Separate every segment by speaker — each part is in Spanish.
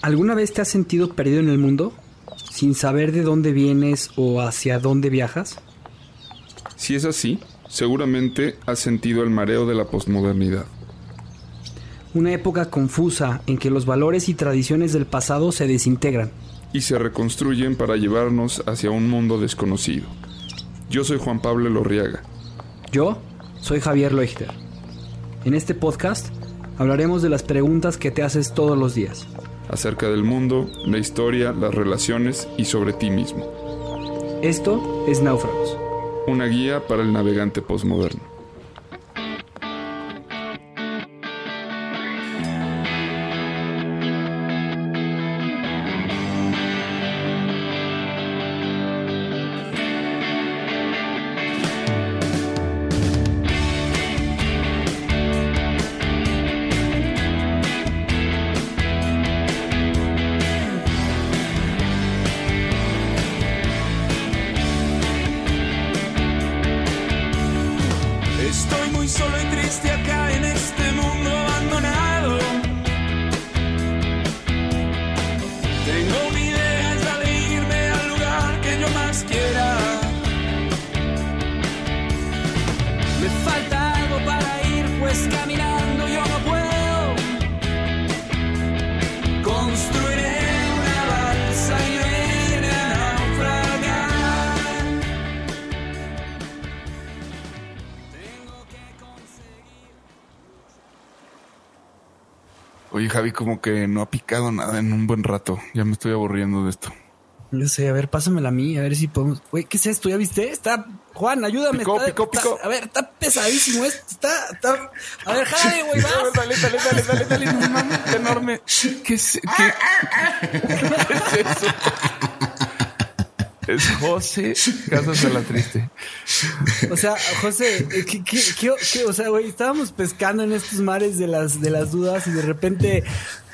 Speaker 1: ¿Alguna vez te has sentido perdido en el mundo? ¿Sin saber de dónde vienes o hacia dónde viajas?
Speaker 2: Si es así, seguramente has sentido el mareo de la posmodernidad.
Speaker 1: Una época confusa en que los valores y tradiciones del pasado se desintegran.
Speaker 2: Y se reconstruyen para llevarnos hacia un mundo desconocido. Yo soy Juan Pablo Lorriaga.
Speaker 1: Yo soy Javier Leuchter. En este podcast hablaremos de las preguntas que te haces todos los días.
Speaker 2: Acerca del mundo, la historia, las relaciones y sobre ti mismo.
Speaker 1: Esto es Náufragos.
Speaker 2: Una guía para el navegante postmoderno. Como que no ha picado nada en un buen rato. Ya me estoy aburriendo de esto.
Speaker 1: Yo sé, a ver, pásamela a mí, a ver si podemos. Güey, ¿qué es esto? ¿Ya viste? Está. Juan, ayúdame.
Speaker 2: Picó,
Speaker 1: está-
Speaker 2: picó,
Speaker 1: está-
Speaker 2: picó.
Speaker 1: A ver, está pesadísimo esto. Está. está... A ver, jálale, güey, vas.
Speaker 2: Dale, dale, dale, dale, dale, no mames, enorme. ¿Qué es, qué, ¿Qué es eso? Es José Casas de la Triste.
Speaker 1: O sea, José, eh, ¿qué, qué, qué- qué- o sea, güey, estábamos pescando en estos mares de las, de las dudas y de repente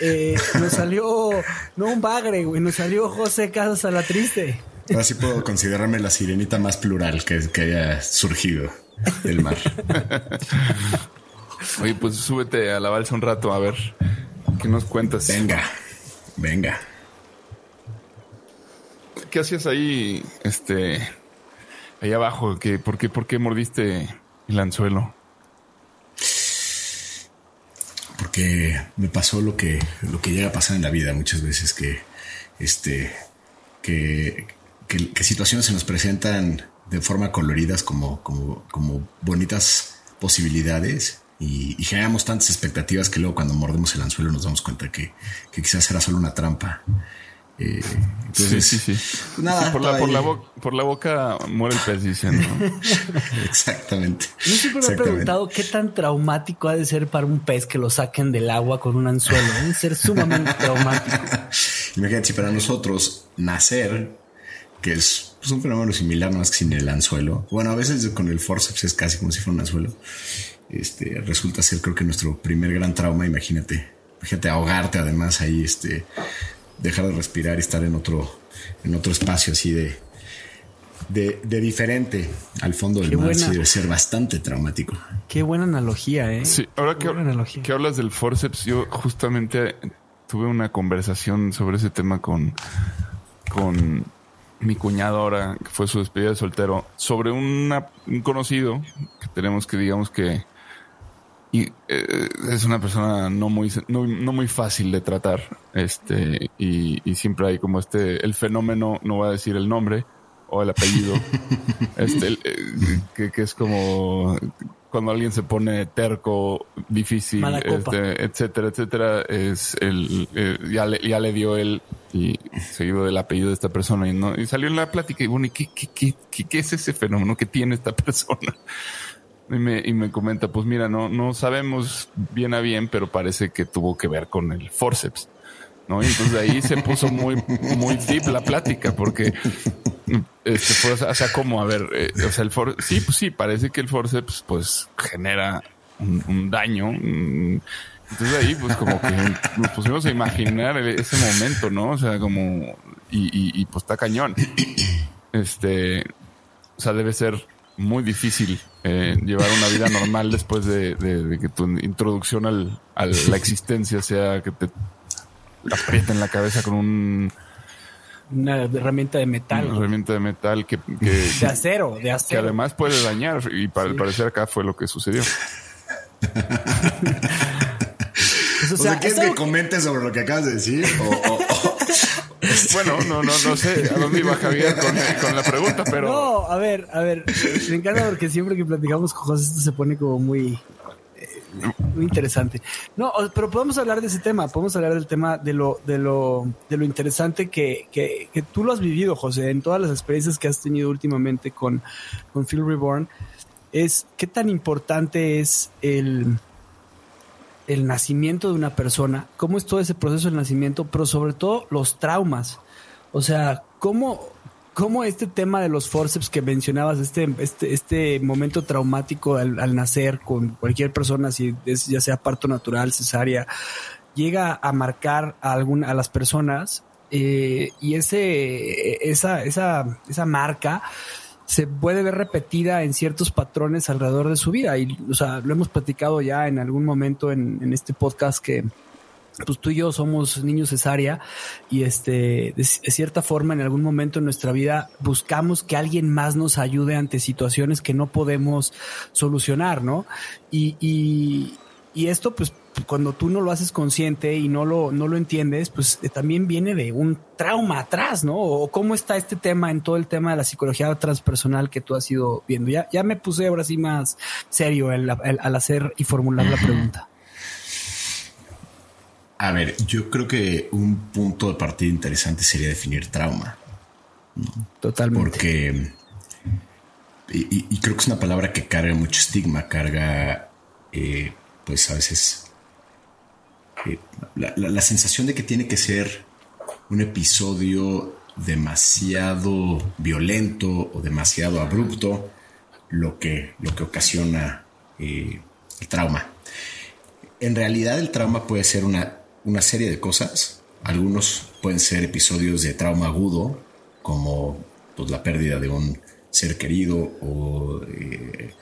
Speaker 1: eh, nos salió, no un bagre, güey, nos salió José Casas a la triste.
Speaker 3: Ahora sí puedo considerarme la sirenita más plural que, que haya surgido del mar.
Speaker 2: Oye, pues súbete a la balsa un rato a ver qué nos cuentas.
Speaker 3: Venga, venga.
Speaker 2: ¿Qué hacías ahí, este, ahí abajo? ¿Qué, por, qué, ¿Por qué mordiste el anzuelo?
Speaker 3: Porque me pasó lo que, lo que llega a pasar en la vida muchas veces que, este, que, que, situaciones se nos presentan de forma coloridas como, como, como bonitas posibilidades y, y generamos tantas expectativas que luego cuando mordemos el anzuelo nos damos cuenta que, que quizás era solo una trampa. Eh, entonces,
Speaker 2: sí, sí, sí.
Speaker 3: Nada,
Speaker 2: Sí, por, la,
Speaker 3: estaba
Speaker 2: por, la
Speaker 3: ahí.
Speaker 2: bo- por la boca muere el pez, dicen. ¿no?
Speaker 3: Exactamente.
Speaker 1: Yo siempre me he preguntado qué tan traumático ha de ser para un pez que lo saquen del agua con un anzuelo. Debe ser sumamente traumático.
Speaker 3: Imagínate si para nosotros nacer, que es pues, un fenómeno similar, más que sin el anzuelo. Bueno, a veces con el forceps es casi como si fuera un anzuelo. Este resulta ser, creo que nuestro primer gran trauma. Imagínate, imagínate ahogarte, además ahí, este, dejar de respirar y estar en otro, en otro espacio así de, de, de diferente al fondo del
Speaker 1: Qué
Speaker 3: mar.
Speaker 1: buena.
Speaker 3: Sí, debe ser bastante traumático.
Speaker 1: Qué buena analogía, ¿eh?
Speaker 2: Sí, ahora que,
Speaker 1: analogía.
Speaker 2: que hablas del forceps, yo justamente tuve una conversación sobre ese tema con, con mi cuñado ahora, que fue su despedida de soltero, sobre una- un conocido que tenemos que digamos que y, eh, es una persona no muy, no, no muy fácil de tratar, este, y, y siempre hay como este, el fenómeno, no voy a decir el nombre o el apellido, este, el, eh, que, que es como cuando alguien se pone terco, difícil, este, etcétera, etcétera, es el, eh, ya, le, ya le dio él y seguido del apellido de esta persona y, no, y salió en la plática y bueno, ¿y qué, qué, qué, qué, qué es ese fenómeno que tiene esta persona? Y me, y me comenta, pues mira, no, no sabemos bien a bien, pero parece que tuvo que ver con el forceps. ¿no? Y entonces ahí se puso muy, muy deep la plática, porque este fue, o sea, como, a ver, eh, o sea, el for sí, pues sí, parece que el forceps pues genera un, daño. mm, Entonces ahí, pues como que nos pusimos a imaginar ese momento, ¿no? O sea, como, y, y, y pues está cañón. Este, o sea, debe ser muy difícil eh, llevar una vida normal después de, de- de que tu introducción al, a la existencia sea que te aprieten la cabeza con un
Speaker 1: una herramienta de metal.
Speaker 2: Una herramienta de metal que,
Speaker 1: de acero, de acero.
Speaker 2: Que además puede dañar y para al parecer acá fue lo que sucedió.
Speaker 3: Pues, o, sea, ¿quieres que comentes sobre lo que acabas de decir?
Speaker 2: bueno, no, no, no sé a dónde iba Javier con, la pregunta, pero.
Speaker 1: No, a ver, a ver, me encanta porque siempre que platicamos con José esto se pone como muy, muy interesante. No, pero podemos hablar de ese tema, podemos hablar del tema de lo, de lo, de lo interesante que, que, que tú lo has vivido, José, en todas las experiencias que has tenido últimamente con, con Phil Reborn, es qué tan importante es el, el nacimiento de una persona, cómo es todo ese proceso del nacimiento, pero sobre todo los traumas. O sea, cómo, cómo este tema de los forceps que mencionabas, este, este, este momento traumático al, nacer con cualquier persona, si es, ya sea parto natural, cesárea, llega a marcar a, alguna, a las personas eh, y ese, esa, esa, esa marca se puede ver repetida en ciertos patrones alrededor de su vida. Y, o sea, lo hemos platicado ya en algún momento en, este podcast que, pues tú y yo somos niños cesárea y este, de, cierta forma en algún momento en nuestra vida buscamos que alguien más nos ayude ante situaciones que no podemos solucionar, ¿no? Y, y, y esto pues cuando tú no lo haces consciente y no lo, no lo entiendes, pues eh, también viene de un trauma atrás, ¿no? O cómo está este tema en todo el tema de la psicología transpersonal que tú has ido viendo. Ya, ya me puse ahora sí más serio al hacer y formular la pregunta.
Speaker 3: A ver, yo creo que un punto de partida interesante sería definir trauma.
Speaker 1: Totalmente.
Speaker 3: Porque, y, creo que es una palabra que carga mucho estigma, carga, eh, pues a veces la, sensación de que tiene que ser un episodio demasiado violento o demasiado abrupto lo que, lo que ocasiona eh, el trauma. En realidad el trauma puede ser una, una serie de cosas. Algunos pueden ser episodios de trauma agudo, como pues, la pérdida de un ser querido o eh,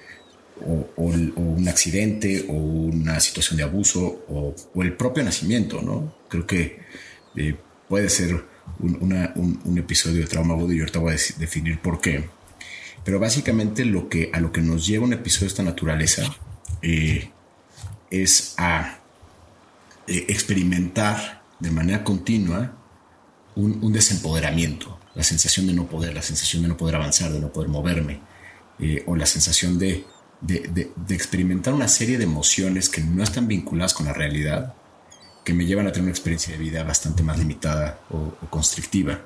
Speaker 3: o, un accidente o una situación de abuso o, el propio nacimiento, ¿no? Creo que eh, puede ser un, episodio de trauma agudo y ahorita voy a definir por qué. Pero básicamente lo que, a lo que nos lleva un episodio de esta naturaleza eh, es a eh, experimentar de manera continua un, desempoderamiento, la sensación de no poder, la sensación de no poder avanzar, de no poder moverme, o la sensación de de, experimentar una serie de emociones que no están vinculadas con la realidad, que me llevan a tener una experiencia de vida bastante más limitada o, constrictiva.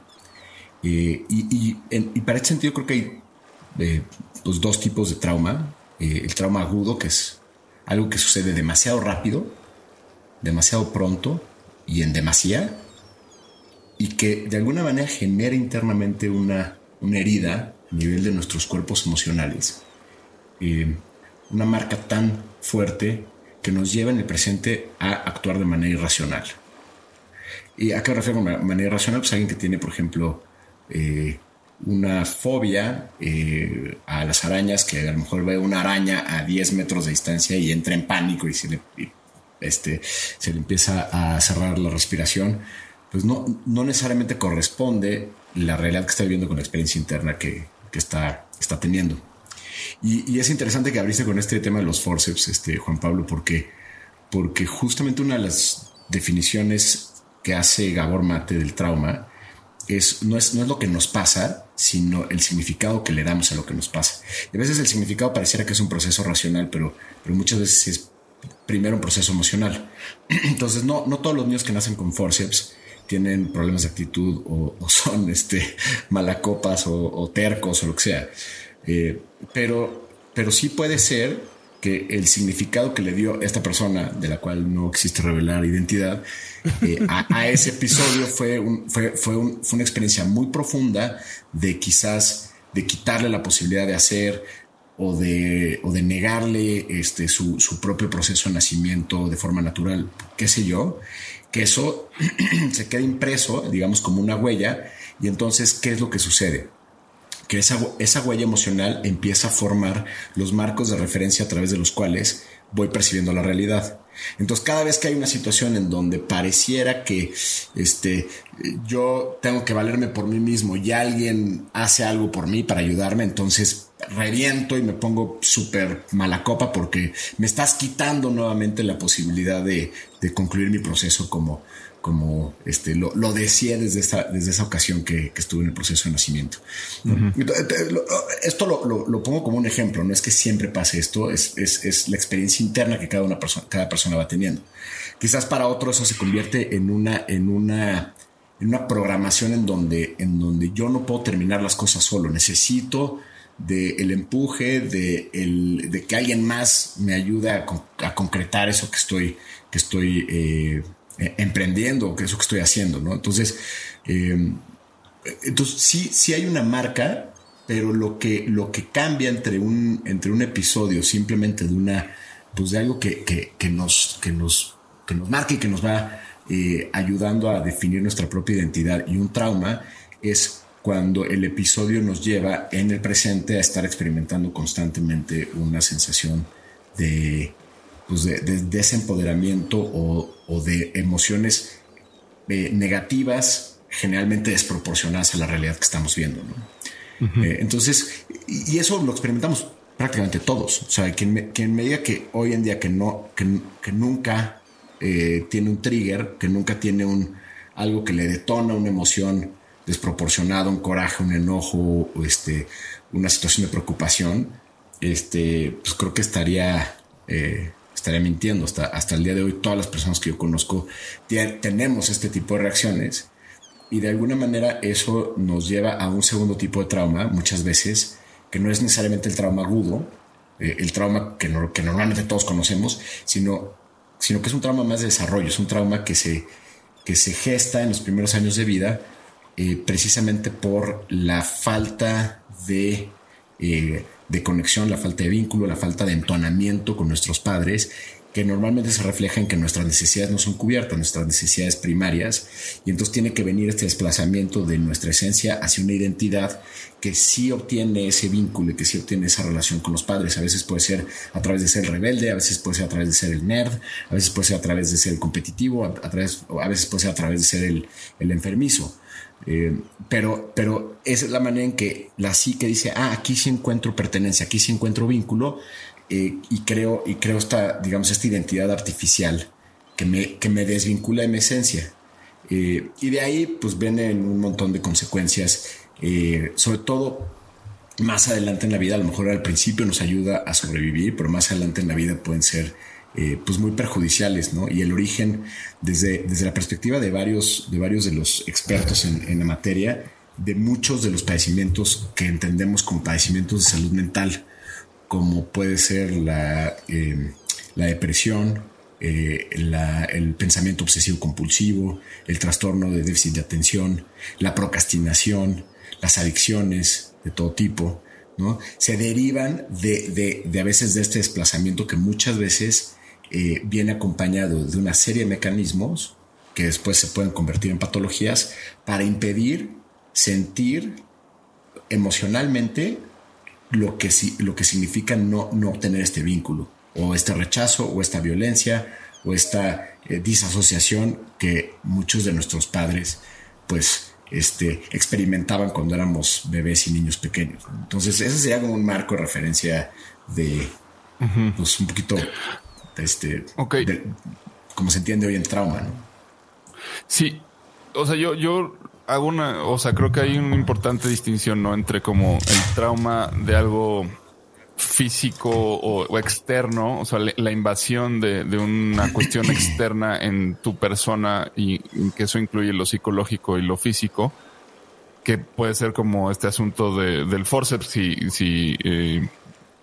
Speaker 3: Eh, y, para ese sentido creo que hay eh, pues, dos tipos de trauma. Eh, el trauma agudo, que es algo que sucede demasiado rápido, demasiado pronto y en demasía, y que de alguna manera genera internamente una, una herida a nivel de nuestros cuerpos emocionales una marca tan fuerte que nos lleva en el presente a actuar de manera irracional. ¿Y a qué refiero con manera irracional? Pues alguien que tiene, por ejemplo, eh, una fobia eh, a las arañas, que a lo mejor ve una araña a 10 metros de distancia y entra en pánico y se le, este, se le empieza a cerrar la respiración, pues no, no necesariamente corresponde la realidad que está viviendo con la experiencia interna que, que está, está teniendo. Y, es interesante que abriste con este tema de los forceps, este, Juan Pablo, porque, porque justamente una de las definiciones que hace Gabor Mate del trauma es no, es, no es lo que nos pasa, sino el significado que le damos a lo que nos pasa. Y a veces el significado pareciera que es un proceso racional, pero, pero muchas veces es primero un proceso emocional. Entonces, no, no todos los niños que nacen con forceps tienen problemas de actitud o, son este, malacopas o, o, tercos o lo que sea. Eh, pero, pero sí puede ser que el significado que le dio esta persona, de la cual no existe revelar identidad, eh, a, ese episodio fue, fue, fue, una experiencia muy profunda de quizás de quitarle la posibilidad de hacer o de, o de negarle este, su, su propio proceso de nacimiento de forma natural, qué sé yo, que eso se queda impreso, digamos, como una huella, y entonces, ¿qué es lo que sucede? Que esa, esa huella emocional empieza a formar los marcos de referencia a través de los cuales voy percibiendo la realidad. Entonces, cada vez que hay una situación en donde pareciera que este, yo tengo que valerme por mí mismo y alguien hace algo por mí para ayudarme, entonces reviento y me pongo súper mala copa porque me estás quitando nuevamente la posibilidad de, de concluir mi proceso como, como este, lo, lo decía desde esa, desde esa ocasión que, que, estuve en el proceso de nacimiento. Esto lo, lo, lo, pongo como un ejemplo, no es que siempre pase esto, es, es, es la experiencia interna que cada, una persona, cada persona va teniendo. Quizás para otros eso se convierte en una, en una, en una programación en donde, en donde yo no puedo terminar las cosas solo, necesito del el empuje, de, el, de que alguien más me ayude a, a concretar eso que estoy, que estoy eh, eh, emprendiendo, que es lo que estoy haciendo, ¿no? Entonces, eh, entonces sí, sí hay una marca, pero lo que, lo que cambia entre un, entre un episodio simplemente de una, pues de algo que, que, que nos, que nos, que nos marca y que nos va eh, ayudando a definir nuestra propia identidad y un trauma es cuando el episodio nos lleva en el presente a estar experimentando constantemente una sensación de, pues de, de desempoderamiento o, o, de emociones eh, negativas, generalmente desproporcionadas a la realidad que estamos viendo. ¿no? Uh -huh. eh, entonces, y, eso lo experimentamos prácticamente todos. O sea, quien me, quien me diga que hoy en día que no, que, que nunca eh, tiene un trigger, que nunca tiene un algo que le detona una emoción desproporcionada, un coraje, un enojo, o este, una situación de preocupación, este, pues creo que estaría eh, estaría mintiendo. Hasta, hasta el día de hoy, todas las personas que yo conozco tenemos este tipo de reacciones y de alguna manera eso nos lleva a un segundo tipo de trauma, muchas veces, que no es necesariamente el trauma agudo, eh, el trauma que, que, normalmente todos conocemos, sino, sino que es un trauma más de desarrollo, es un trauma que se, que se gesta en los primeros años de vida eh, precisamente por la falta de... Eh, de conexión, la falta de vínculo, la falta de entonamiento con nuestros padres, que normalmente se refleja en que nuestras necesidades no son cubiertas, nuestras necesidades primarias, y entonces tiene que venir este desplazamiento de nuestra esencia hacia una identidad que sí obtiene ese vínculo y que sí obtiene esa relación con los padres. A veces puede ser a través de ser el rebelde, a veces puede ser a través de ser el nerd, a veces puede ser a través de ser el competitivo, a, a, través, a veces puede ser a través de ser el, el enfermizo. Eh, pero, pero esa es la manera en que la psique dice, ah, aquí sí encuentro pertenencia, aquí sí encuentro vínculo eh, y creo, y creo esta, digamos, esta identidad artificial que me, que me desvincula de mi esencia. Eh, y de ahí, pues vienen un montón de consecuencias, eh, sobre todo más adelante en la vida, a lo mejor al principio nos ayuda a sobrevivir, pero más adelante en la vida pueden ser eh, pues muy perjudiciales, ¿no? Y el origen, desde, desde la perspectiva de varios, de varios de los expertos en, la materia, de muchos de los padecimientos que entendemos como padecimientos de salud mental, como puede ser la, eh, la depresión, eh, el pensamiento obsesivo compulsivo, el trastorno de déficit de atención, la procrastinación, las adicciones de todo tipo, ¿no? Se derivan de, de, de a veces de este desplazamiento que muchas veces eh, viene acompañado de una serie de mecanismos que después se pueden convertir en patologías para impedir sentir emocionalmente lo que, lo que significa no, no obtener este vínculo o este rechazo o esta violencia o esta eh, disasociación que muchos de nuestros padres pues este, experimentaban cuando éramos bebés y niños pequeños. Entonces ese sería como un marco de referencia de uh -huh. pues, un poquito este,
Speaker 2: okay.
Speaker 3: de, como se entiende hoy en trauma, ¿no?
Speaker 2: Sí, o sea, yo, yo hago una, o sea, creo que hay una importante distinción, ¿no? Entre como el trauma de algo físico o, o externo, o sea, la, la invasión de, de, una cuestión externa en tu persona y, y, que eso incluye lo psicológico y lo físico, que puede ser como este asunto de, del forceps, si, si eh,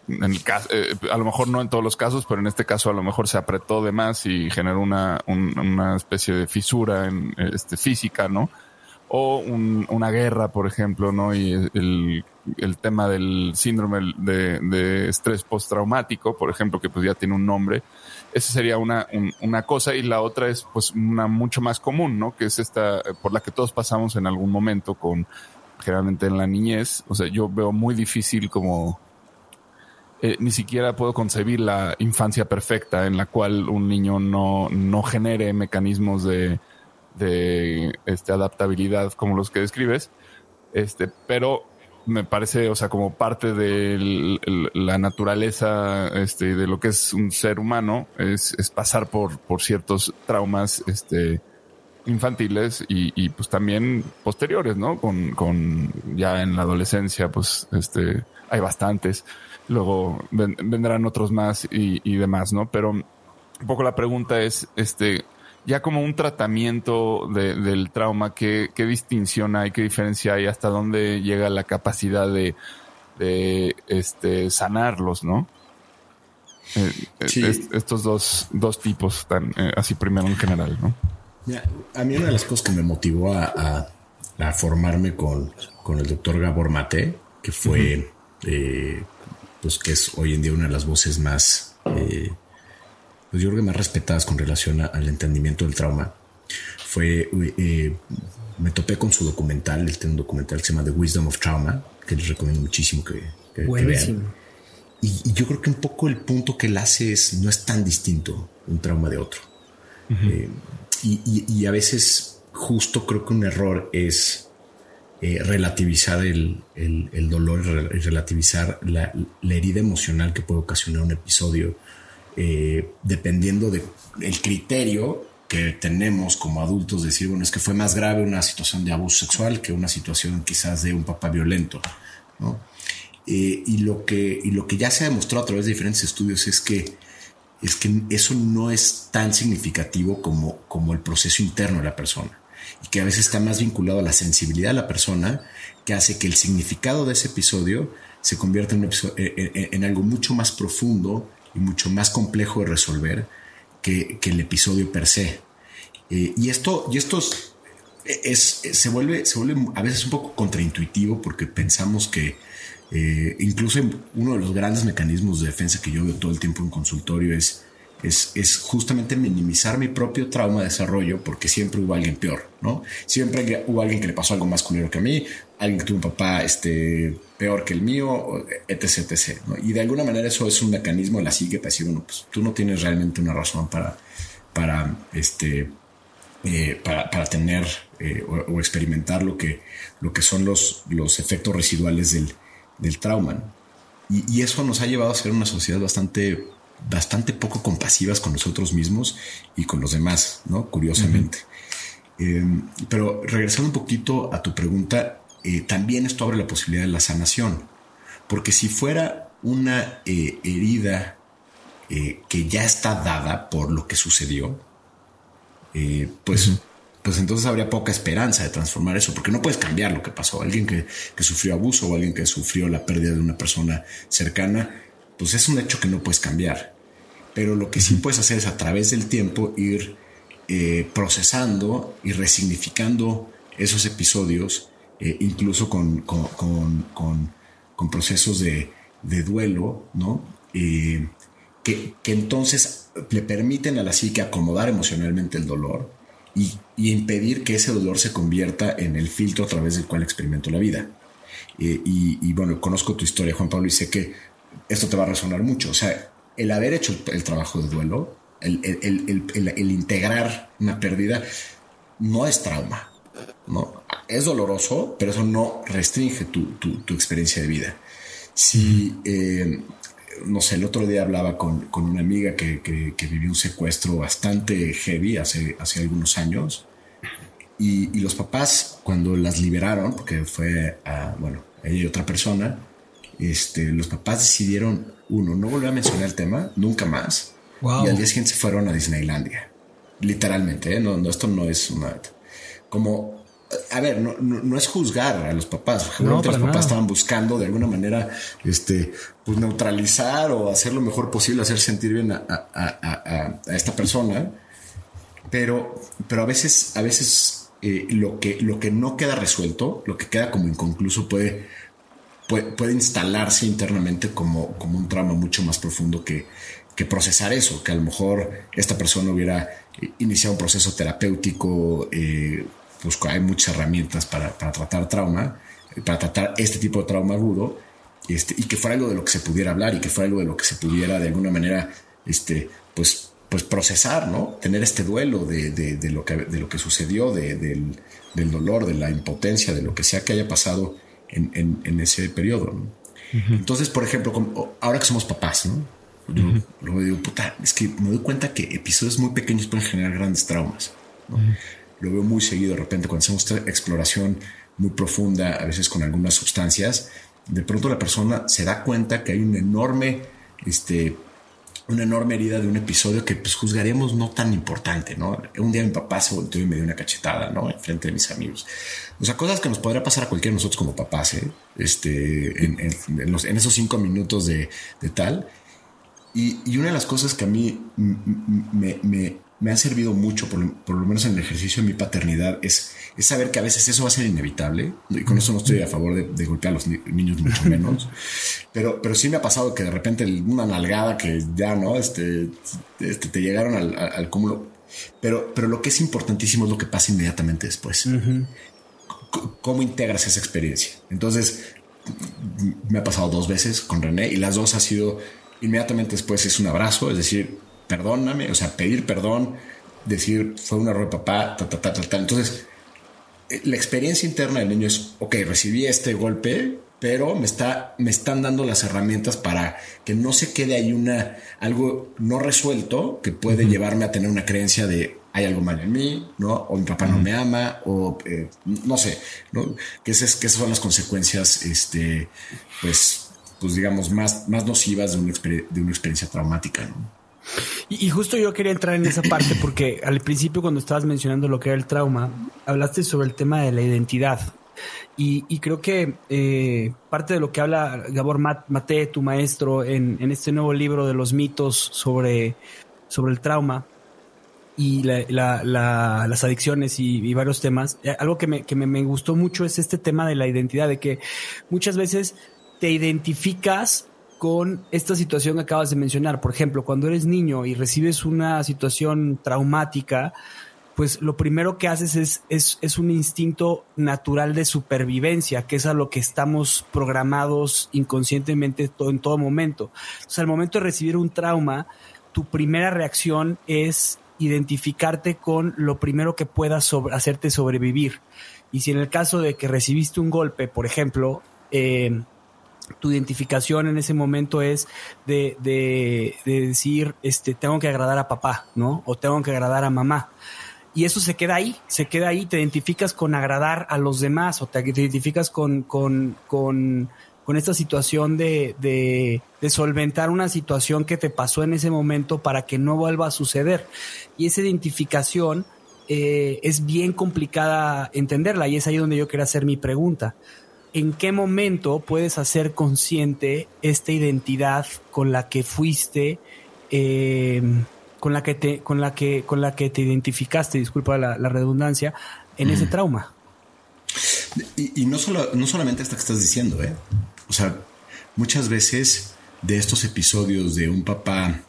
Speaker 2: en el caso, eh, a lo mejor no en todos los casos, pero en este caso a lo mejor se apretó de más y generó una, un, una especie de fisura en, este, física, ¿no? O un, una guerra, por ejemplo, ¿no? Y el, el tema del síndrome de, de estrés postraumático, por ejemplo, que pues ya tiene un nombre. Esa sería una, un, una cosa y la otra es pues una mucho más común, ¿no? Que es esta por la que todos pasamos en algún momento con generalmente en la niñez. O sea, yo veo muy difícil como eh, ni siquiera puedo concebir la infancia perfecta en la cual un niño no, no genere mecanismos de, de este, adaptabilidad como los que describes. Este, pero me parece, o sea, como parte de la naturaleza este, de lo que es un ser humano, es, es pasar por, por ciertos traumas este, infantiles y, y, pues también posteriores, ¿no? Con, con ya en la adolescencia, pues este, hay bastantes luego vendrán otros más y, y, demás, ¿no? Pero un poco la pregunta es, este, ya como un tratamiento de, del trauma, ¿qué, ¿qué, distinción hay, qué diferencia hay, hasta dónde llega la capacidad de, de este, sanarlos, ¿no? Eh, eh estos dos, dos tipos, tan, eh, así primero en general, ¿no?
Speaker 3: a mí una de las cosas que me motivó a, a, a formarme con, con, el doctor Gabor Mate, que fue uh -huh. eh, pues que es hoy en día una de las voces más, eh, pues yo creo que más respetadas con relación a, al entendimiento del trauma, fue, eh, me topé con su documental, él tiene un documental que se llama The Wisdom of Trauma, que les recomiendo muchísimo que, que, que vean. Y, y, yo creo que un poco el punto que él hace es, no es tan distinto un trauma de otro. Uh -huh. eh, y, y, y a veces justo creo que un error es eh, relativizar el, el, dolor, relativizar la, herida emocional que puede ocasionar un episodio, eh, dependiendo del de criterio que tenemos como adultos, decir, bueno, es que fue más grave una situación de abuso sexual que una situación quizás de un papá violento, ¿no? Eh, y, lo que, y lo que ya se ha demostrado a través de diferentes estudios es que, es que eso no es tan significativo como, como el proceso interno de la persona y que a veces está más vinculado a la sensibilidad de la persona, que hace que el significado de ese episodio se convierta en, episodio, en, en algo mucho más profundo y mucho más complejo de resolver que, que el episodio per se. Eh, y esto, y esto es, es, se, vuelve, se vuelve a veces un poco contraintuitivo porque pensamos que eh, incluso uno de los grandes mecanismos de defensa que yo veo todo el tiempo en consultorio es es, es, justamente minimizar mi propio trauma de desarrollo porque siempre hubo alguien peor, ¿no? Siempre hubo alguien que le pasó algo más culero que a mí, alguien que tuvo un papá este, peor que el mío, etc, etc. ¿no? Y de alguna manera eso es un mecanismo de la psique para decir, bueno, pues tú no tienes realmente una razón para, para, este, eh, para, para, tener eh, o, o, experimentar lo que, lo que son los, los efectos residuales del, del trauma. Y, y eso nos ha llevado a ser una sociedad bastante bastante poco compasivas con nosotros mismos y con los demás, ¿no? Curiosamente. Uh -huh. eh, pero regresando un poquito a tu pregunta, eh, también esto abre la posibilidad de la sanación, porque si fuera una eh, herida eh, que ya está dada por lo que sucedió, pues... Uh -huh pues entonces habría poca esperanza de transformar eso, porque no puedes cambiar lo que pasó. Alguien que, que, sufrió abuso o alguien que sufrió la pérdida de una persona cercana, pues es un hecho que no puedes cambiar. Pero lo que sí puedes hacer es a través del tiempo ir eh, procesando y resignificando esos episodios, eh, incluso con, con, con, con, procesos de, de duelo, ¿no? Eh, que, que, entonces le permiten a la psique acomodar emocionalmente el dolor y, y, impedir que ese dolor se convierta en el filtro a través del cual experimento la vida. y, y bueno, conozco tu historia, Juan Pablo, y sé que esto te va a resonar mucho. O sea, el haber hecho el trabajo de duelo, el, el, el, integrar una pérdida, no es trauma. ¿no? Es doloroso, pero eso no restringe tu, tu, tu experiencia de vida. Si, eh, no sé, el otro día hablaba con, con una amiga que, que, vivió un secuestro bastante heavy hace, hace algunos años. Y, y, los papás, cuando las liberaron, porque fue a, bueno, ella y otra persona, este, los papás decidieron, uno, no volver a mencionar el tema, nunca más. Wow. Y al día siguiente se fueron a Disneylandia. Literalmente, ¿eh? no, no, esto no es una... Como, a ver, no, no, no es juzgar a los papás. No, los papás nada. estaban buscando de alguna manera, este, pues neutralizar o hacer lo mejor posible, hacer sentir bien a, a, a, a esta persona. Pero, pero a veces, a veces eh, lo, que, lo que no queda resuelto, lo que queda como inconcluso puede puede, instalarse internamente como, como un trauma mucho más profundo que, procesar eso, que a lo mejor esta persona hubiera iniciado un proceso terapéutico, eh, pues hay muchas herramientas para, para tratar trauma, para tratar este tipo de trauma agudo, este, y que fuera algo de lo que se pudiera hablar y que fuera algo de lo que se pudiera de alguna manera, este, pues, pues procesar, ¿no? Tener este duelo de, de, lo, que, de lo que sucedió, de, del, del, dolor, de la impotencia, de lo que sea que haya pasado en, en, en ese periodo. Entonces, por ejemplo, ahora que somos papás, ¿no? Yo luego digo, puta, es que me doy cuenta que episodios muy pequeños pueden generar grandes traumas. Lo veo muy seguido de repente cuando hacemos esta exploración muy profunda, a veces con algunas sustancias, de pronto la persona se da cuenta que hay un enorme, este, una enorme herida de un episodio que pues juzgaríamos no tan importante, ¿no? Un día mi papá se volteó y me dio una cachetada, ¿no? En frente de mis amigos. O sea, cosas que nos podría pasar a cualquiera de nosotros como papás, ¿eh? Este, en, en, esos cinco minutos de, de tal. Y, y, una de las cosas que a mí me, me, me ha servido mucho, por, lo menos en el ejercicio de mi paternidad, es, es, saber que a veces eso va a ser inevitable. Y con eso no estoy a favor de, golpear a los niños, mucho menos. pero, pero sí me ha pasado que de repente una nalgada que ya no, este, este te llegaron al, cúmulo. Pero, pero lo que es importantísimo es lo que pasa inmediatamente después. ¿Cómo integras esa experiencia? Entonces, me ha pasado dos veces con René y las dos ha sido inmediatamente después es un abrazo, es decir, perdóname, o sea, pedir perdón, decir fue un error de papá, ta, ta, ta, ta, Entonces, eh, la experiencia interna del niño es, ok, recibí este golpe, pero me, está, me están dando las herramientas para que no se quede ahí una, algo no resuelto que puede llevarme a tener una creencia de hay algo mal en mí, ¿no? O mi papá no me ama, o eh, no sé, ¿no? Que esas, que esas son las consecuencias, este, pues, pues digamos, más, más nocivas de una, de una experiencia traumática, ¿no?
Speaker 1: Y, justo yo quería entrar en esa parte porque al principio cuando estabas mencionando lo que era el trauma, hablaste sobre el tema de la identidad. Y, creo que eh, parte de lo que habla Gabor Mate, tu maestro, en, este nuevo libro de los mitos sobre, sobre el trauma y las adicciones y, varios temas, eh, algo que, me, que me gustó mucho es este tema de la identidad, de que muchas veces te identificas con esta situación que acabas de mencionar. Por ejemplo, cuando eres niño y recibes una situación traumática, pues lo primero que haces es, es, es, un instinto natural de supervivencia, que es a lo que estamos programados inconscientemente en todo momento. Entonces, al momento de recibir un trauma, tu primera reacción es identificarte con lo primero que pueda hacerte sobrevivir. Y si en el caso de que recibiste un golpe, por ejemplo, eh, tu identificación en ese momento es de, de, decir, este, tengo que agradar a papá, ¿no? O tengo que agradar a mamá. Y eso se queda ahí, se queda ahí, te identificas con agradar a los demás o te, identificas con, con, con, con esta situación de, de, de, solventar una situación que te pasó en ese momento para que no vuelva a suceder. Y esa identificación eh, es bien complicada entenderla y es ahí donde yo quería hacer mi pregunta en qué momento puedes hacer consciente esta identidad con la que fuiste, em, con la que te, con la que, con la que te identificaste, disculpa la, redundancia, en ese trauma.
Speaker 3: Y, no solo, no solamente esto que estás diciendo, ¿eh? O sea, muchas veces de estos episodios de un papá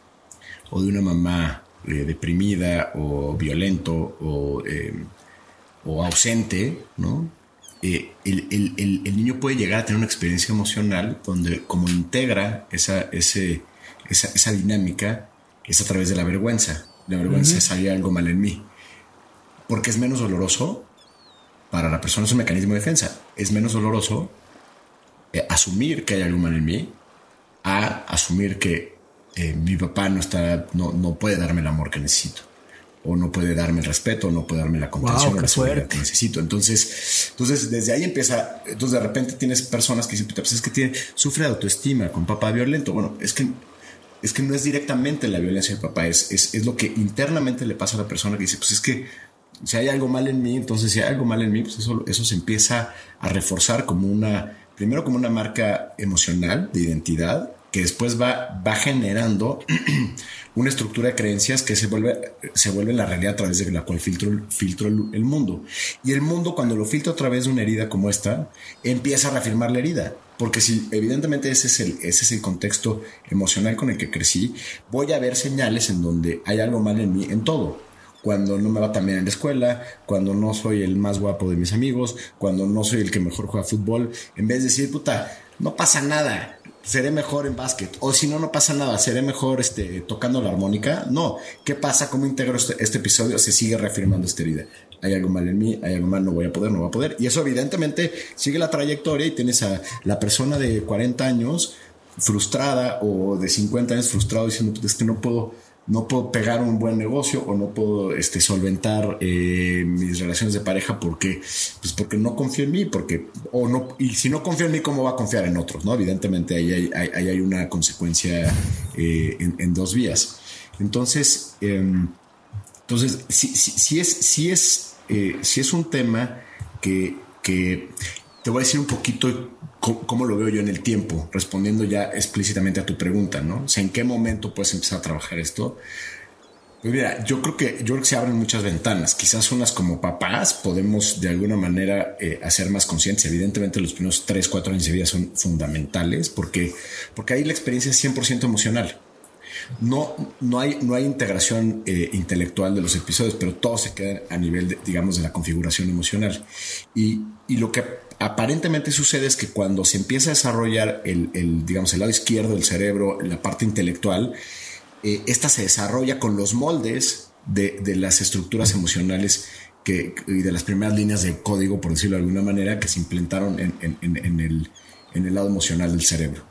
Speaker 3: o de una mamá eh, deprimida o violento o, em, o ausente, ¿no? Eh, el, niño puede llegar a tener una experiencia emocional donde como integra esa, ese, esa, dinámica es a través de la vergüenza. La vergüenza es había algo mal en mí. Porque es menos doloroso para la persona, es un mecanismo de defensa. Es menos doloroso eh, asumir que hay algo mal en mí a asumir que eh, mi papá no, está, no, no puede darme el amor que necesito o no puede darme el respeto, o no puede darme la contención o la seguridad que necesito. Entonces, entonces, desde ahí empieza, entonces de repente tienes personas que dicen, pues es que tiene, sufre de autoestima con papá violento. Bueno, es que, es que no es directamente la violencia del papá, es, es, es lo que internamente le pasa a la persona que dice, pues es que si hay algo mal en mí, entonces si hay algo mal en mí, pues eso, eso se empieza a reforzar como una, primero como una marca emocional de identidad, que después va, va generando una estructura de creencias que se vuelve, se vuelve la realidad a través de la cual filtro, filtro el, mundo. Y el mundo, cuando lo filtro a través de una herida como esta, empieza a reafirmar la herida. Porque si evidentemente ese es, el, ese es el contexto emocional con el que crecí, voy a ver señales en donde hay algo mal en mí, en todo cuando no me va tan bien en la escuela, cuando no soy el más guapo de mis amigos, cuando no soy el que mejor juega fútbol, en vez de decir, puta, no pasa nada, seré mejor en básquet. O si no, no pasa nada, seré mejor este, tocando la armónica. No, ¿qué pasa? ¿Cómo integro este, este episodio? Se sigue reafirmando esta herida. Hay algo mal en mí, hay algo mal, no voy a poder, no voy a poder. Y eso evidentemente sigue la trayectoria y tienes a la persona de 40 años frustrada o de 50 años frustrado diciendo, es que no puedo no puedo pegar un buen negocio o no puedo este, solventar eh, mis relaciones de pareja porque, pues porque no confío en mí, porque, o no, y si no confío en mí, ¿cómo va a confiar en otros? ¿no? Evidentemente ahí hay, hay una consecuencia eh, en, dos vías. Entonces, em, entonces, si, si, es, si, es, eh, si es un tema que, que te voy a decir un poquito cómo, lo veo yo en el tiempo, respondiendo ya explícitamente a tu pregunta, ¿no? O sea, ¿en qué momento puedes empezar a trabajar esto? Pues mira, yo creo que yo creo que se abren muchas ventanas. Quizás unas como papás podemos de alguna manera eh, hacer más conciencia. Evidentemente, los primeros 3, 4 años de vida son fundamentales porque, porque ahí la experiencia es 100% emocional. No, no, hay, no hay integración eh, intelectual de los episodios, pero todo se queda a nivel, digamos, de la configuración emocional. Y, y lo que aparentemente sucede es que cuando se empieza a desarrollar el, digamos, el lado izquierdo del cerebro, la parte intelectual, eh, esta se desarrolla con los moldes de, las estructuras emocionales que, y de las primeras líneas de código, por decirlo de alguna manera, que se implantaron en, el, lado emocional del cerebro.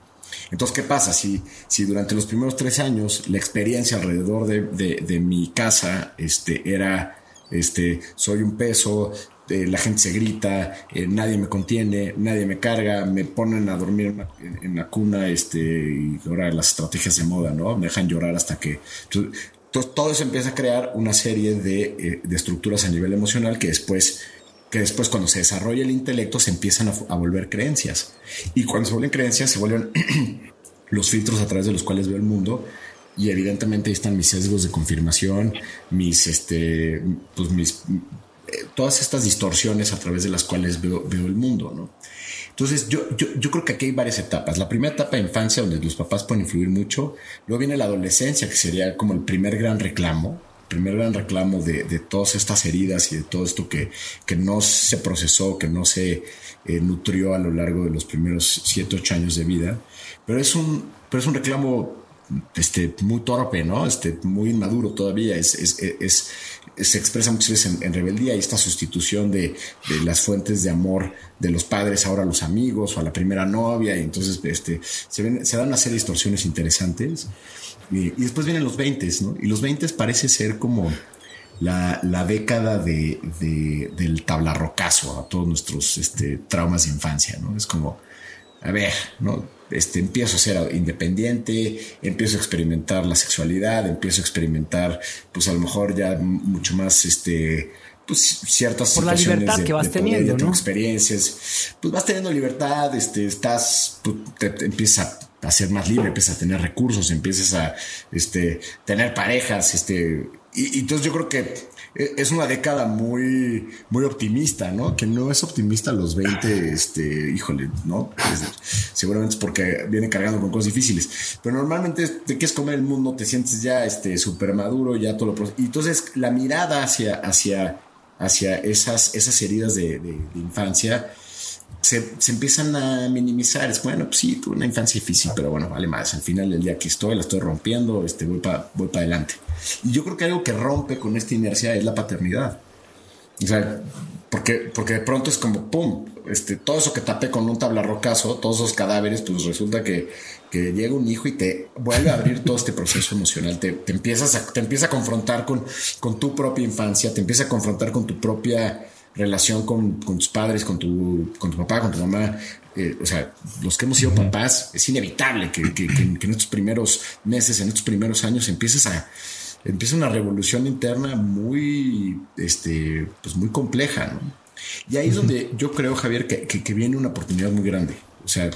Speaker 3: Entonces, ¿qué pasa? Si, si durante los primeros tres años la experiencia alrededor de, mi casa este, era, este, soy un peso, eh, la gente se grita, eh, nadie me contiene, nadie me carga, me ponen a dormir en, la cuna, este, y ahora las estrategias de moda, ¿no? Me dejan llorar hasta que... Entonces, todo eso empieza a crear una serie de, eh, de, estructuras a nivel emocional que después, que después cuando se desarrolla el intelecto se empiezan a, a volver creencias. Y cuando se vuelven creencias se vuelven los filtros a través de los cuales veo el mundo y evidentemente ahí están mis sesgos de confirmación, mis, este, pues mis todas estas distorsiones a través de las cuales veo, el mundo, ¿no? Entonces, yo, yo, creo que aquí hay varias etapas. La primera etapa de infancia, donde los papás pueden influir mucho. Luego viene la adolescencia, que sería como el primer gran reclamo, el primer gran reclamo de, todas estas heridas y de todo esto que, que no se procesó, que no se eh, nutrió a lo largo de los primeros 7, 8 años de vida. Pero es un, pero es un reclamo este, muy torpe, ¿no? Este, muy inmaduro todavía. Es, es, es, se expresa muchas veces en, rebeldía y esta sustitución de, las fuentes de amor de los padres ahora a los amigos o a la primera novia. Y entonces este, se dan una serie de distorsiones interesantes. Y, después vienen los 20, ¿no? Y los 20 parece ser como la, la década de, del tablarrocazo a todos nuestros este, traumas de infancia, ¿no? Es como, a ver, ¿no? Este, empiezo a ser independiente, empiezo a experimentar la sexualidad, empiezo a experimentar, pues a lo mejor ya mucho más, este, pues ciertas
Speaker 1: Por la libertad que vas teniendo, ¿no?
Speaker 3: experiencias, pues vas teniendo libertad, este, estás, pues, te, empiezas a ser más libre, empiezas a tener recursos, empiezas a, este, tener parejas, este, y entonces yo creo que es una década muy, muy optimista, ¿no? Que no es optimista a los 20, este, híjole, ¿no? seguramente es porque viene cargando con cosas difíciles. Pero normalmente te quieres comer el mundo, te sientes ya este súper maduro, ya todo lo Y entonces la mirada hacia, hacia, hacia esas, esas heridas de, de, infancia se, se, empiezan a minimizar. Es bueno, pues sí, tuve una infancia difícil, pero bueno, vale más. Al final del día que estoy, la estoy rompiendo, este, voy para voy para adelante. Y yo creo que algo que rompe con esta inercia es la paternidad. O sea, porque, porque de pronto es como, ¡pum! Este, todo eso que tapé con un tablarrocazo, todos esos cadáveres, pues resulta que, que llega un hijo y te vuelve a abrir todo este proceso emocional. Te, te, empiezas a, te empieza a confrontar con, con tu propia infancia, te empieza a confrontar con tu propia relación con, con tus padres, con tu, con tu papá, con tu mamá. Eh, o sea, los que hemos sido papás, es inevitable que, que, que, en estos primeros meses, en estos primeros años, empieces a, empieza una revolución interna muy, este, pues muy compleja, ¿no? Y ahí es donde yo creo, Javier, que, que, viene una oportunidad muy grande. O sea, eh,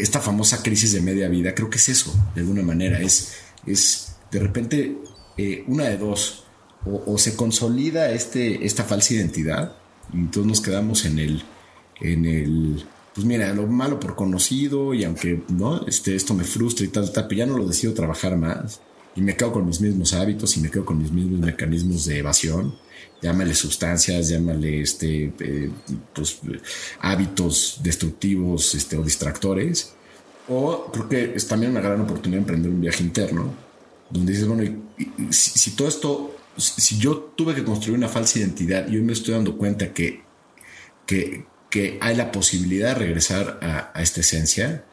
Speaker 3: esta famosa crisis de media vida, creo que es eso, de alguna manera. Es, es de repente eh, una de dos. O, se consolida este, esta falsa identidad, entonces nos quedamos en el, en el, pues mira, lo malo por conocido, y aunque no, este, esto me frustra y tal, tal, pero ya no lo decido trabajar más y me quedo con mis mismos hábitos y me quedo con mis mismos mecanismos de evasión. Llámale sustancias, llámale este, eh, pues, hábitos destructivos este, o distractores. O creo que es también una gran oportunidad emprender un viaje interno, donde dices, bueno, si, si, todo esto, si yo tuve que construir una falsa identidad y hoy me estoy dando cuenta que, que, que hay la posibilidad de regresar a, a esta esencia,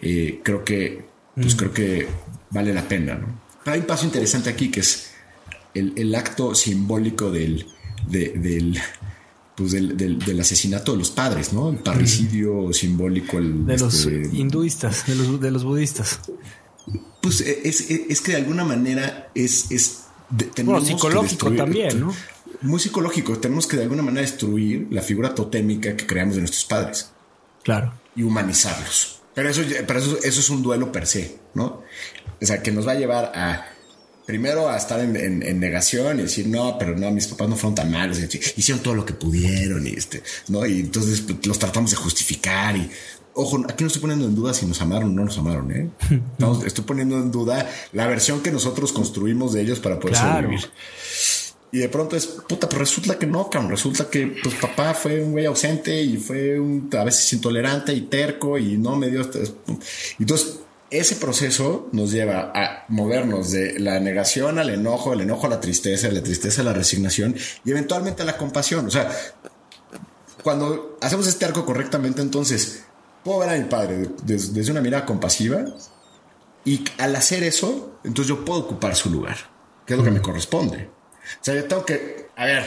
Speaker 3: eh, creo que, pues creo que vale la pena, ¿no? hay un paso interesante aquí que es el, el acto simbólico del, del, pues del, del, asesinato de los padres, ¿no? El parricidio simbólico. El,
Speaker 1: de los este, hinduistas, de los, de los budistas.
Speaker 3: Pues es, es, es, que de alguna manera es... es
Speaker 1: de, bueno, psicológico destruir, también, ¿no?
Speaker 3: Muy psicológico. Tenemos que de alguna manera destruir la figura totémica que creamos de nuestros padres.
Speaker 1: Claro.
Speaker 3: Y humanizarlos. Pero eso, pero eso, eso es un duelo per se, ¿no? O sea, que nos va a llevar a primero a estar en, en, en, negación y decir, no, pero no, mis papás no fueron tan malos, hicieron todo lo que pudieron y este, ¿no? Y entonces pues, los tratamos de justificar y, ojo, aquí no estoy poniendo en duda si nos amaron o no nos amaron, ¿eh? No, estoy poniendo en duda la versión que nosotros construimos de ellos para poder claro. sobrevivir. Y de pronto es, puta, pero resulta que no, cabrón. Resulta que, pues, papá fue un güey ausente y fue un, a veces intolerante y terco y no me dio. Entonces, ese proceso nos lleva a movernos de la negación al enojo, el enojo a la tristeza, la tristeza a la resignación y eventualmente a la compasión. O sea, cuando hacemos este arco correctamente, entonces puedo ver a mi padre desde, desde una mirada compasiva y al hacer eso, entonces yo puedo ocupar su lugar, que es lo que me corresponde. O sea, yo tengo que, a ver,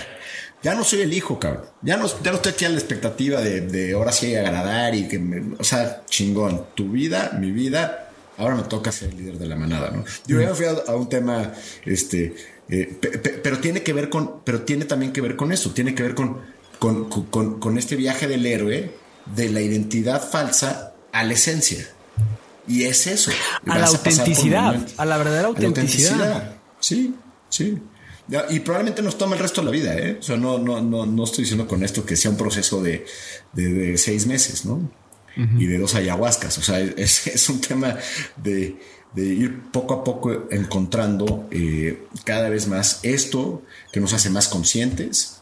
Speaker 3: ya no soy el hijo, cabrón. Ya no, ya no estoy aquí a la expectativa de, de ahora sí agradar y que me, o sea, chingón, tu vida, mi vida, ahora me toca ser el líder de la manada, ¿no? Yo ya fui a, a un tema, este, eh, pe, pe, pero tiene que ver con, pero tiene también que ver con eso, tiene que ver con, con, con, con este viaje del héroe de la identidad falsa a la esencia. Y es eso.
Speaker 1: A la autenticidad, a, a, la verdadera autenticidad. la autenticidad.
Speaker 3: Sí, sí. Y probablemente nos toma el resto de la vida, ¿eh? O sea, no, no, no, no estoy diciendo con esto que sea un proceso de, de, de seis meses, ¿no? Uh -huh. Y de dos ayahuascas. O sea, es, es un tema de, de, ir poco a poco encontrando eh, cada vez más esto que nos hace más conscientes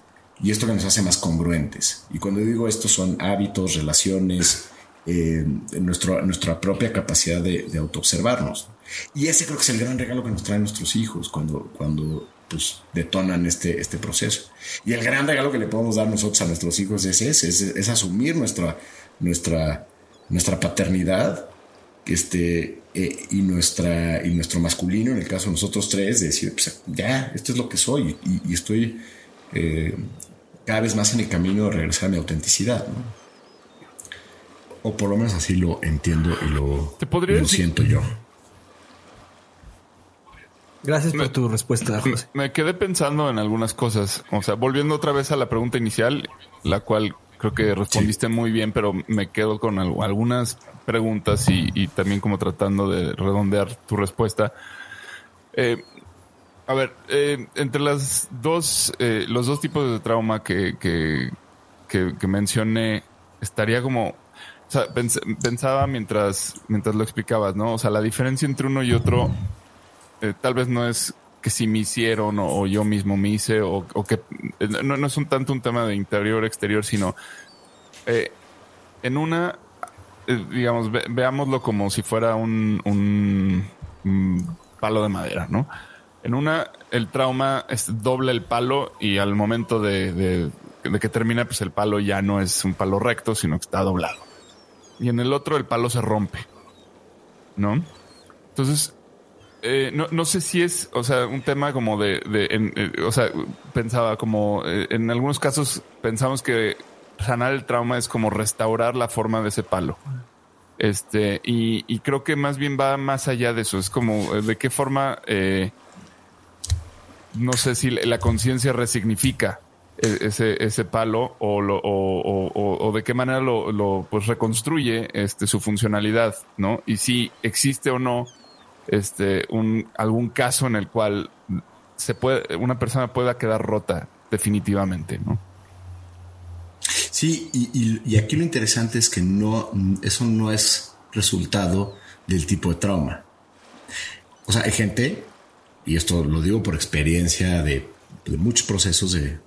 Speaker 3: y esto que nos hace más congruentes. Y cuando digo esto son hábitos, relaciones, eh, nuestro, nuestra propia capacidad de, de autoobservarnos. Y ese creo que es el gran regalo que nos traen nuestros hijos cuando, cuando pues, detonan este, este proceso. Y el gran regalo que le podemos dar nosotros a nuestros hijos es ese, es, es asumir nuestra, nuestra, nuestra paternidad este, eh, y, nuestra, y nuestro masculino, en el caso de nosotros tres, de decir, pues, ya, esto es lo que soy y, estoy eh, cada vez más en el camino de regresar a mi autenticidad. ¿no? O por lo menos así lo entiendo y lo,
Speaker 2: ¿Te podría
Speaker 3: lo siento yo.
Speaker 1: Gracias por tu respuesta, José.
Speaker 2: Me quedé pensando en algunas cosas. O sea, volviendo otra vez a la pregunta inicial, la cual creo que respondiste sí. muy bien, pero me quedo con algunas preguntas y, y, también como tratando de redondear tu respuesta. Eh, a ver, eh, entre las dos, eh, los dos tipos de trauma que, que, que, que mencioné, estaría como, o sea, pens pensaba mientras, mientras lo explicabas, ¿no? O sea, la diferencia entre uno y otro eh, tal vez no es que si me hicieron o, yo mismo me hice o, o que eh, no, no, es un tanto un tema de interior exterior sino eh, en una digamos ve, veámoslo como si fuera un, un, palo de madera no en una el trauma es doble el palo y al momento de, que termina pues el palo ya no es un palo recto sino que está doblado. Y en el otro el palo se rompe no entonces eh, no, no, sé si es, o sea, un tema como de, eh, o sea, pensaba como, eh, en algunos casos pensamos que sanar el trauma es como restaurar la forma de ese palo. Este, y, creo que más bien va más allá de eso, es como de qué forma, eh, no sé si la conciencia resignifica e, ese, ese palo o, o, o, o, de qué manera lo, lo pues reconstruye este, su funcionalidad, ¿no? Y si existe o no este, un, algún caso en el cual se puede, una persona pueda quedar rota definitivamente, ¿no?
Speaker 3: Sí, y, y, y, aquí lo interesante es que no, eso no es resultado del tipo de trauma. O sea, hay gente y esto lo digo por experiencia de, muchos procesos de,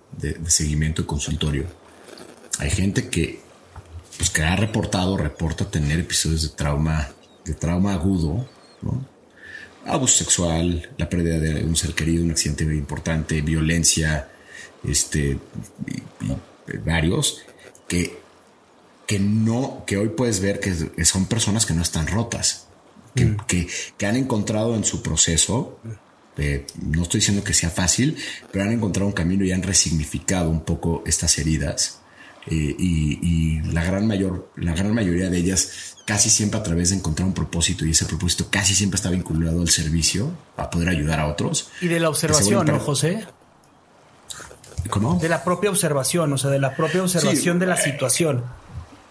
Speaker 3: seguimiento y consultorio, hay gente que, pues, que ha reportado, reporta tener episodios de trauma, de trauma agudo, abuso sexual, la pérdida de un ser querido, un accidente importante, violencia, este, y, varios, que, que no, que hoy puedes ver que son personas que no están rotas, que, mm. que han encontrado en su proceso no estoy diciendo que sea fácil, pero han encontrado un camino y han resignificado un poco estas heridas. Eh, y, la gran mayor, la gran mayoría de ellas casi siempre a través de encontrar un propósito y ese propósito casi siempre está vinculado al servicio a poder ayudar a otros.
Speaker 1: Y de la observación, ¿no, José?
Speaker 3: ¿Cómo?
Speaker 1: De la propia observación, o sea, de la propia observación de la situación.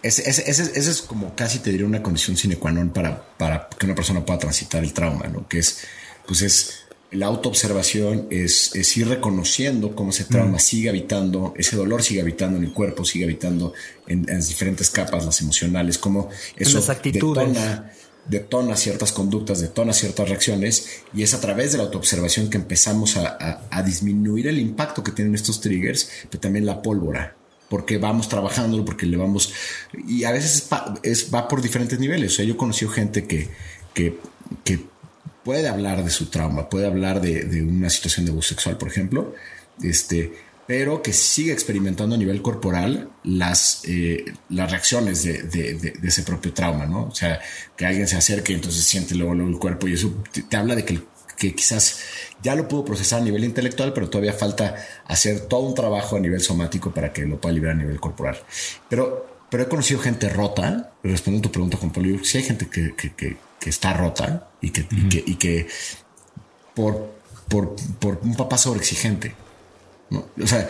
Speaker 3: Ese, es como casi te diría una condición sine qua non para, para que una persona pueda transitar el trauma, ¿no? Que es, pues es la autoobservación es, es, ir reconociendo cómo ese trauma mm. sigue habitando, ese dolor sigue habitando en el cuerpo, sigue habitando en, las diferentes capas, las emocionales, cómo eso detona, detona, ciertas conductas, detona ciertas reacciones, y es a través de la autoobservación que empezamos a, disminuir el impacto que tienen estos triggers, pero también la pólvora porque vamos trabajando, porque le vamos... Y a veces es, va por diferentes niveles. O sea, yo he conocido gente que, que, que puede hablar de su trauma, puede hablar de, una situación de abuso sexual, por ejemplo, este, pero que sigue experimentando a nivel corporal las, eh, las reacciones de, ese propio trauma, ¿no? O sea, que alguien se acerque y entonces siente luego, el cuerpo y eso te, habla de que, que quizás ya lo pudo procesar a nivel intelectual, pero todavía falta hacer todo un trabajo a nivel somático para que lo pueda liberar a nivel corporal. Pero, pero he conocido gente rota, respondiendo a tu pregunta, Juan Pablo, si hay gente que, que está rota y que, y que, por, por, por, un papá sobreexigente. ¿no? O sea,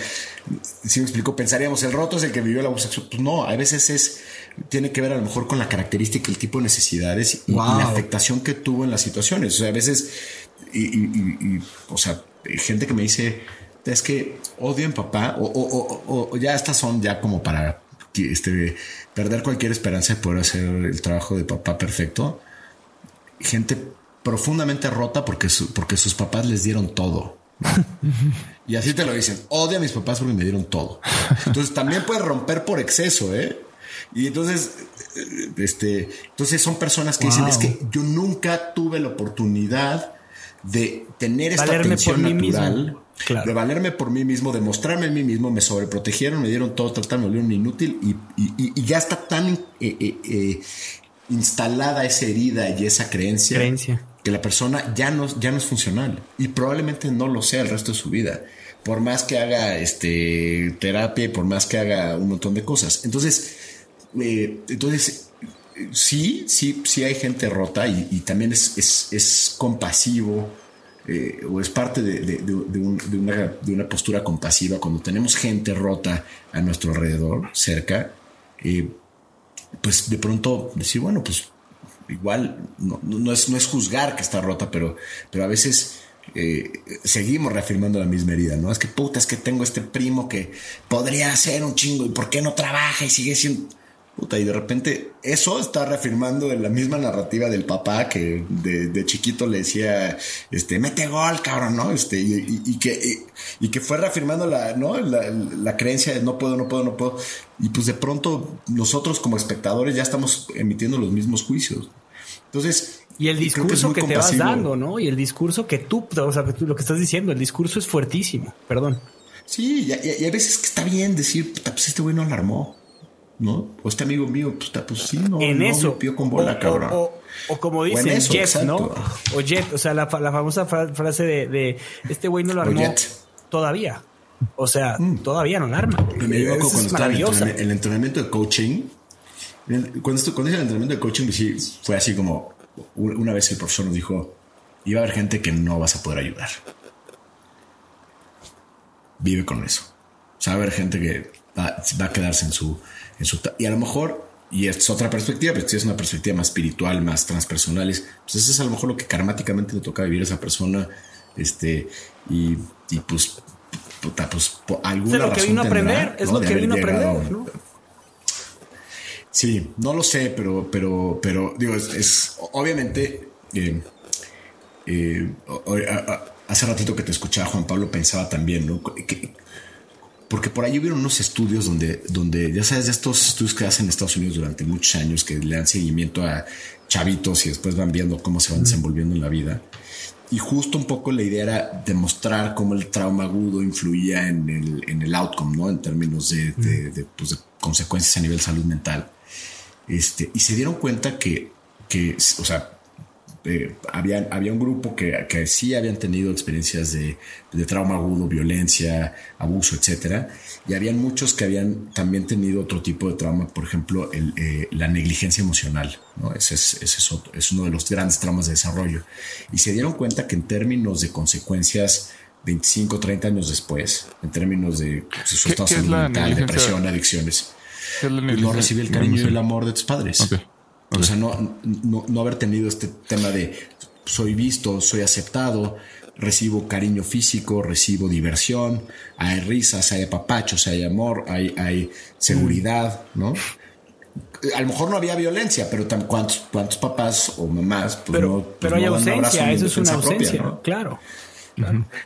Speaker 3: si me explico, pensaríamos, el roto es el que vivió el abuso sexual. Pues no, a veces es, tiene que ver a lo mejor con la característica, el tipo de necesidades y, la afectación que tuvo en las situaciones. O sea, a veces, y, o sea, gente que me dice, es que odio en papá, o, o, ya estas son ya como para este, perder cualquier esperanza de poder hacer el trabajo de papá perfecto gente profundamente rota porque, porque sus papás les dieron todo. y así te lo dicen. Odio a mis papás porque me dieron todo. Entonces también puede romper por exceso, ¿eh? Y entonces, eh, este, entonces son personas que dicen es que yo nunca tuve la oportunidad de tener esta atención natural, de valerme por mí mismo, de mostrarme a mí mismo, me sobreprotegieron, me dieron todo, trataron, me volvieron inútil y, y, ya está tan eh, eh, instalada esa herida y esa creencia, que la persona ya no, ya no es funcional y probablemente no lo sea el resto de su vida. Por más que haga este, terapia y por más que haga un montón de cosas. Entonces, eh, entonces sí, sí, sí hay gente rota y, también es, es, compasivo eh, o es parte de, una, de, una, postura compasiva cuando tenemos gente rota a nuestro alrededor, cerca. Eh, pues de pronto decir, bueno, pues igual no, es, no es juzgar que está rota, pero, pero a veces eh, seguimos reafirmando la misma herida, ¿no? Es que puta, es que tengo este primo que podría hacer un chingo y por qué no trabaja y sigue siendo y de repente eso está reafirmando en la misma narrativa del papá que de, chiquito le decía, este, mete gol, cabrón, ¿no? Este, y, que, y, que fue reafirmando la, ¿no? La, creencia de no puedo, no puedo, no puedo. Y pues de pronto nosotros como espectadores ya estamos emitiendo los mismos juicios. Entonces,
Speaker 1: y el discurso que, te vas dando, ¿no? Y el discurso que tú, o sea, lo que estás diciendo, el discurso es fuertísimo, perdón.
Speaker 3: Sí, y, hay veces que está bien decir, pues este güey no alarmó. ¿No? O este amigo mío, pues, pues sí, no,
Speaker 1: en eso.
Speaker 3: con bola,
Speaker 1: o, O, como dicen, Jet, ¿no? O Jet, o sea, la, la famosa frase de, de este güey no lo armó todavía. O sea, mm. todavía no lo arma.
Speaker 3: Me cuando estaba en el, entrenamiento de coaching. Cuando, cuando hice el entrenamiento de coaching, pues fue así como una vez el profesor nos dijo: iba a haber gente que no vas a poder ayudar. Vive con eso. O sea, va a haber gente que va a quedarse en su y a lo mejor, y es otra perspectiva, pero si es una perspectiva más espiritual, más transpersonal, pues eso es a lo mejor lo que karmáticamente le toca vivir a esa persona, este, y, pues, puta, pues, por alguna
Speaker 1: es lo que vino a aprender, es lo que vino a aprender,
Speaker 3: Sí, no lo sé, pero, pero, pero, digo, es, obviamente, eh, eh, hace ratito que te escuchaba Juan Pablo pensaba también, ¿no? Que- porque por ahí hubieron unos estudios donde, donde, ya sabes, de estos estudios que hacen en Estados Unidos durante muchos años, que le dan seguimiento a chavitos y después van viendo cómo se van desenvolviendo en la vida. Y justo un poco la idea era demostrar cómo el trauma agudo influía en el, en el outcome, ¿no? En términos de, de- de, pues, de consecuencias a nivel salud mental. Este, y se dieron cuenta que, que o sea, eh, habían- había un grupo que, que sí habían tenido experiencias de, de trauma agudo, violencia, abuso, etcétera, y habían muchos que habían también tenido otro tipo de trauma, por ejemplo, el, eh, la negligencia emocional, ¿no? Ese, es, ese es, otro- es uno de los grandes traumas de desarrollo. Y se dieron cuenta que en términos de consecuencias 25, 30 años después, en términos de pues, su
Speaker 2: ¿Qué-
Speaker 3: estado mental, depresión, adicciones,
Speaker 2: ¿Qué es la
Speaker 3: pues no recibir el cariño y el amor de tus padres. O sea, no, no, no haber tenido este tema de soy visto, soy aceptado, recibo cariño físico, recibo diversión, hay risas, hay apapachos, hay amor, hay, hay seguridad, ¿no? A lo mejor no había violencia, pero ¿cuántos, cuántos papás o mamás pues
Speaker 1: Pero,
Speaker 3: no, pues
Speaker 1: pero hay
Speaker 3: no abrazo
Speaker 1: ausencia, eso es una
Speaker 3: defensa propia,
Speaker 1: ausencia,
Speaker 3: ¿no?
Speaker 1: claro.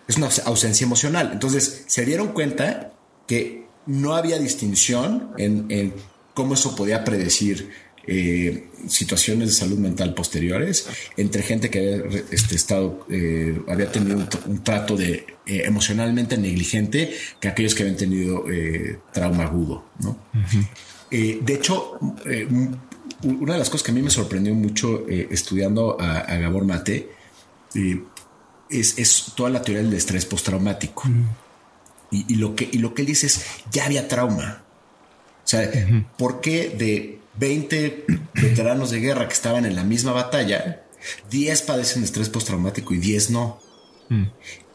Speaker 3: Es una aus- ausencia emocional. Entonces se dieron cuenta que no había distinción en, en cómo eso podía predecir eh, situaciones de salud mental posteriores entre gente que había este, estado, eh, había tenido un, tr- un trato de eh, emocionalmente negligente que aquellos que habían tenido trauma agudo. ¿no? De hecho, una de las cosas que a mí me sorprendió mucho estudiando a, a Gabor Mate es, es toda la teoría del estrés postraumático. Y, y lo que, y lo que él dice es, ya había trauma. O sea, ¿por qué de 20 veteranos de guerra que estaban en la misma batalla, 10 padecen estrés postraumático y 10 no?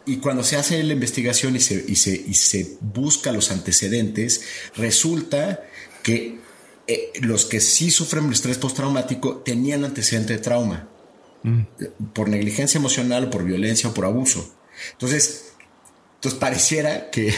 Speaker 3: Y cuando se hace la investigación y se, y se, y se busca los antecedentes, resulta que eh, los que sí sufren estrés postraumático tenían antecedente de trauma por negligencia emocional, por violencia o por abuso. Entonces, entonces pareciera que,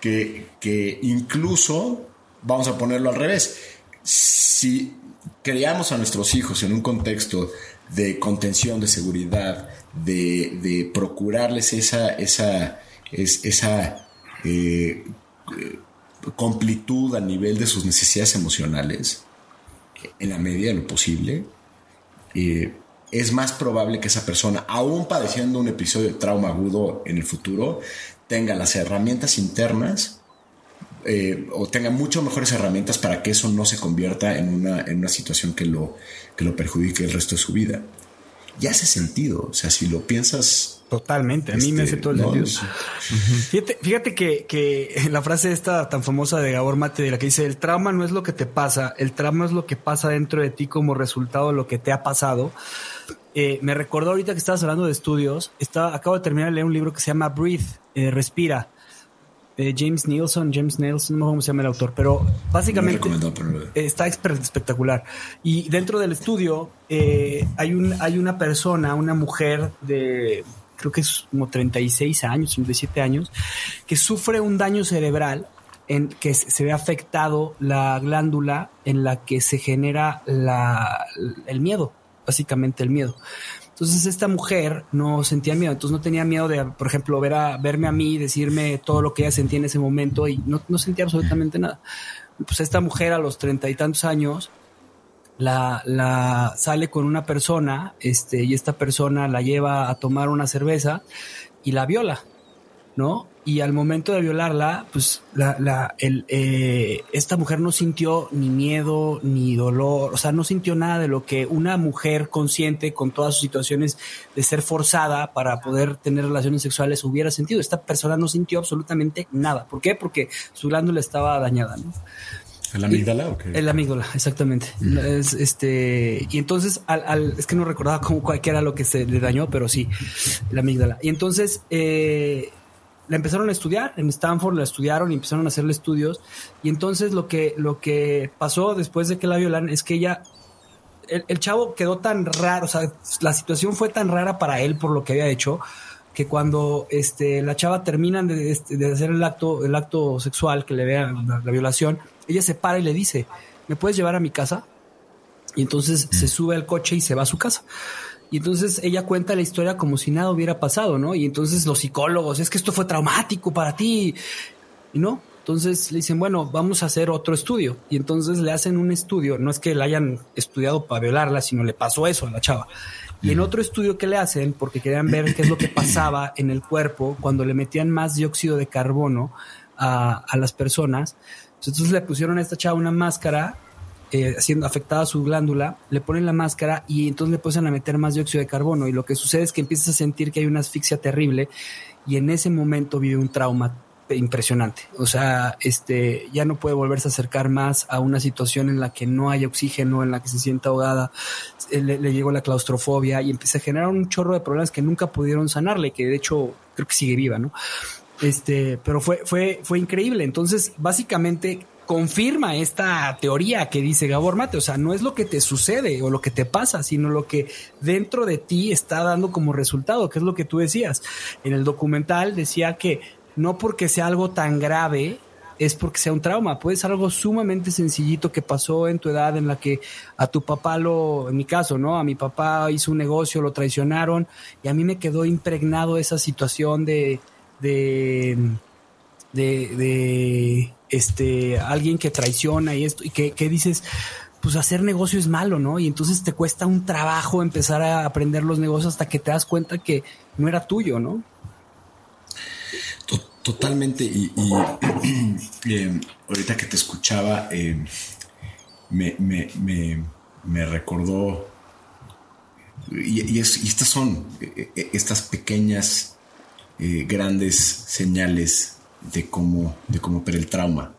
Speaker 3: que, que incluso, vamos a ponerlo al revés, si criamos a nuestros hijos en un contexto de contención, de seguridad, de, de procurarles esa, esa, es- esa eh, completud a nivel de sus necesidades emocionales, en la medida de lo posible, eh, es más probable que esa persona, aún padeciendo un episodio de trauma agudo en el futuro, tenga las herramientas internas eh, o tenga mucho mejores herramientas para que eso no se convierta en una, en una situación que lo, que lo perjudique el resto de su vida. Y hace sentido, o sea, si lo piensas...
Speaker 1: Totalmente, a mí me
Speaker 3: este,
Speaker 1: hace todo el
Speaker 3: ¿no?
Speaker 1: sentido. Fíjate, fíjate que, que la frase esta tan famosa de Gabor Mate, de la que dice, el trauma no es lo que te pasa, el trauma es lo que pasa dentro de ti como resultado de lo que te ha pasado. Eh, me recordó ahorita que estabas hablando de estudios, estaba, acabo de terminar de leer un libro que se llama Breathe, eh, Respira, James Nielsen, James Nielsen, no sé cómo se llama el autor, pero básicamente...
Speaker 3: pero-
Speaker 1: Está espe- espectacular. Y dentro del estudio eh, hay, un, hay una persona, una mujer de, creo que es como 36 años, 37 años, que sufre un daño cerebral en que se se ve afectado la glándula en la que se genera la, el miedo, básicamente el miedo. Entonces esta mujer no sentía miedo, entonces no tenía miedo de, por ejemplo, ver a, verme a mí, decirme todo lo que ella sentía en ese momento y no, no sentía absolutamente nada. Pues esta mujer a los treinta y tantos años la, la sale con una persona, este, y esta persona la lleva a tomar una cerveza y la viola, ¿no? Y al momento de violarla, pues la, la, el, eh, esta mujer no sintió ni miedo ni dolor, o sea, no sintió nada de lo que una mujer consciente con todas sus situaciones de ser forzada para poder tener relaciones sexuales hubiera sentido. Esta persona no sintió absolutamente nada. ¿Por qué? Porque su glándula estaba dañada, ¿no?
Speaker 3: ¿El amígdala o qué?
Speaker 1: El amígdala, exactamente. Es, este, y entonces, al, al- es que no recordaba cómo cuál- qué era lo que se le dañó, pero sí, el amígdala. Y entonces, eh, la empezaron a estudiar, en Stanford la estudiaron y empezaron a hacerle estudios. Y entonces lo que, lo que pasó después de que la violan es que ella, el, el chavo quedó tan raro, o sea, la situación fue tan rara para él por lo que había hecho, que cuando este, la chava terminan de, este, de hacer el acto, el acto sexual que le vea la, la violación, ella se para y le dice, ¿me puedes llevar a mi casa? Y entonces se sube al coche y se va a su casa. Y entonces ella cuenta la historia como si nada hubiera pasado, ¿no? Y entonces los psicólogos, es que esto fue traumático para ti. Y no, entonces le dicen, bueno, vamos a hacer otro estudio. Y entonces le hacen un estudio, no es que la hayan estudiado para violarla, sino le pasó eso a la chava. Y en otro estudio que le hacen, porque querían ver qué es lo que pasaba en el cuerpo cuando le metían más dióxido de carbono a, a las personas, entonces le pusieron a esta chava una máscara eh, siendo afectada su glándula, le ponen la máscara y entonces le empiezan a meter más dióxido de carbono y lo que sucede es que empiezas a sentir que hay una asfixia terrible y en ese momento vive un trauma impresionante. O sea, este ya no puede volverse a acercar más a una situación en la que no hay oxígeno, en la que se sienta ahogada, eh, le, le llegó la claustrofobia y empieza a generar un chorro de problemas que nunca pudieron sanarle, que de hecho creo que sigue viva, ¿no? Este, pero fue, fue, fue increíble. Entonces, básicamente confirma esta teoría que dice Gabor Mate. O sea, no es lo que te sucede o lo que te pasa, sino lo que dentro de ti está dando como resultado, que es lo que tú decías. En el documental decía que no porque sea algo tan grave es porque sea un trauma, puede ser algo sumamente sencillito que pasó en tu edad en la que a tu papá lo, en mi caso, ¿no? A mi papá hizo un negocio, lo traicionaron y a mí me quedó impregnado esa situación de, de, de, de este, alguien que traiciona y esto, y que, dices, pues hacer negocio es malo, ¿no? Y entonces te cuesta un trabajo empezar a aprender los negocios hasta que te das cuenta que no era tuyo, ¿no?
Speaker 3: Totalmente. Y, eh, ahorita que te escuchaba, eh, me, me, me, me, recordó. Y, es, y, estas son eh, estas pequeñas, eh, grandes señales de cómo, de cómo opera el trauma.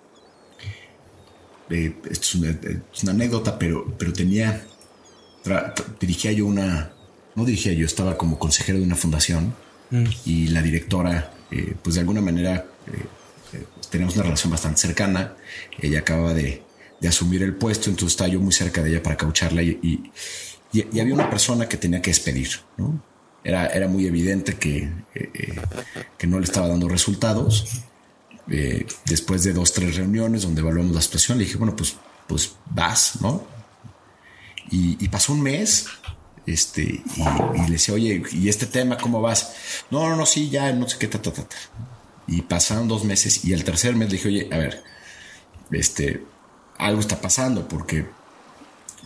Speaker 3: esto es una, es una, anécdota, pero, pero tenía. dirigía yo una. No dirigía yo, estaba como consejero de una fundación mm. y la directora eh, pues de alguna manera eh, eh, tenemos una relación bastante cercana. Ella acaba de, de, asumir el puesto, entonces estaba yo muy cerca de ella para caucharla y, y, y, había una persona que tenía que despedir. ¿no? Era, era muy evidente que, eh, que no le estaba dando resultados. Después de dos, tres reuniones donde evaluamos la situación, le dije, bueno, pues, pues vas, ¿no? Y, pasó un mes este, y, y, le decía, oye, ¿y este tema cómo vas? No, no, no, sí, ya, no sé qué, ta, ta, ta. Y pasaron dos meses y el tercer mes le dije, oye, a ver, este, algo está pasando porque,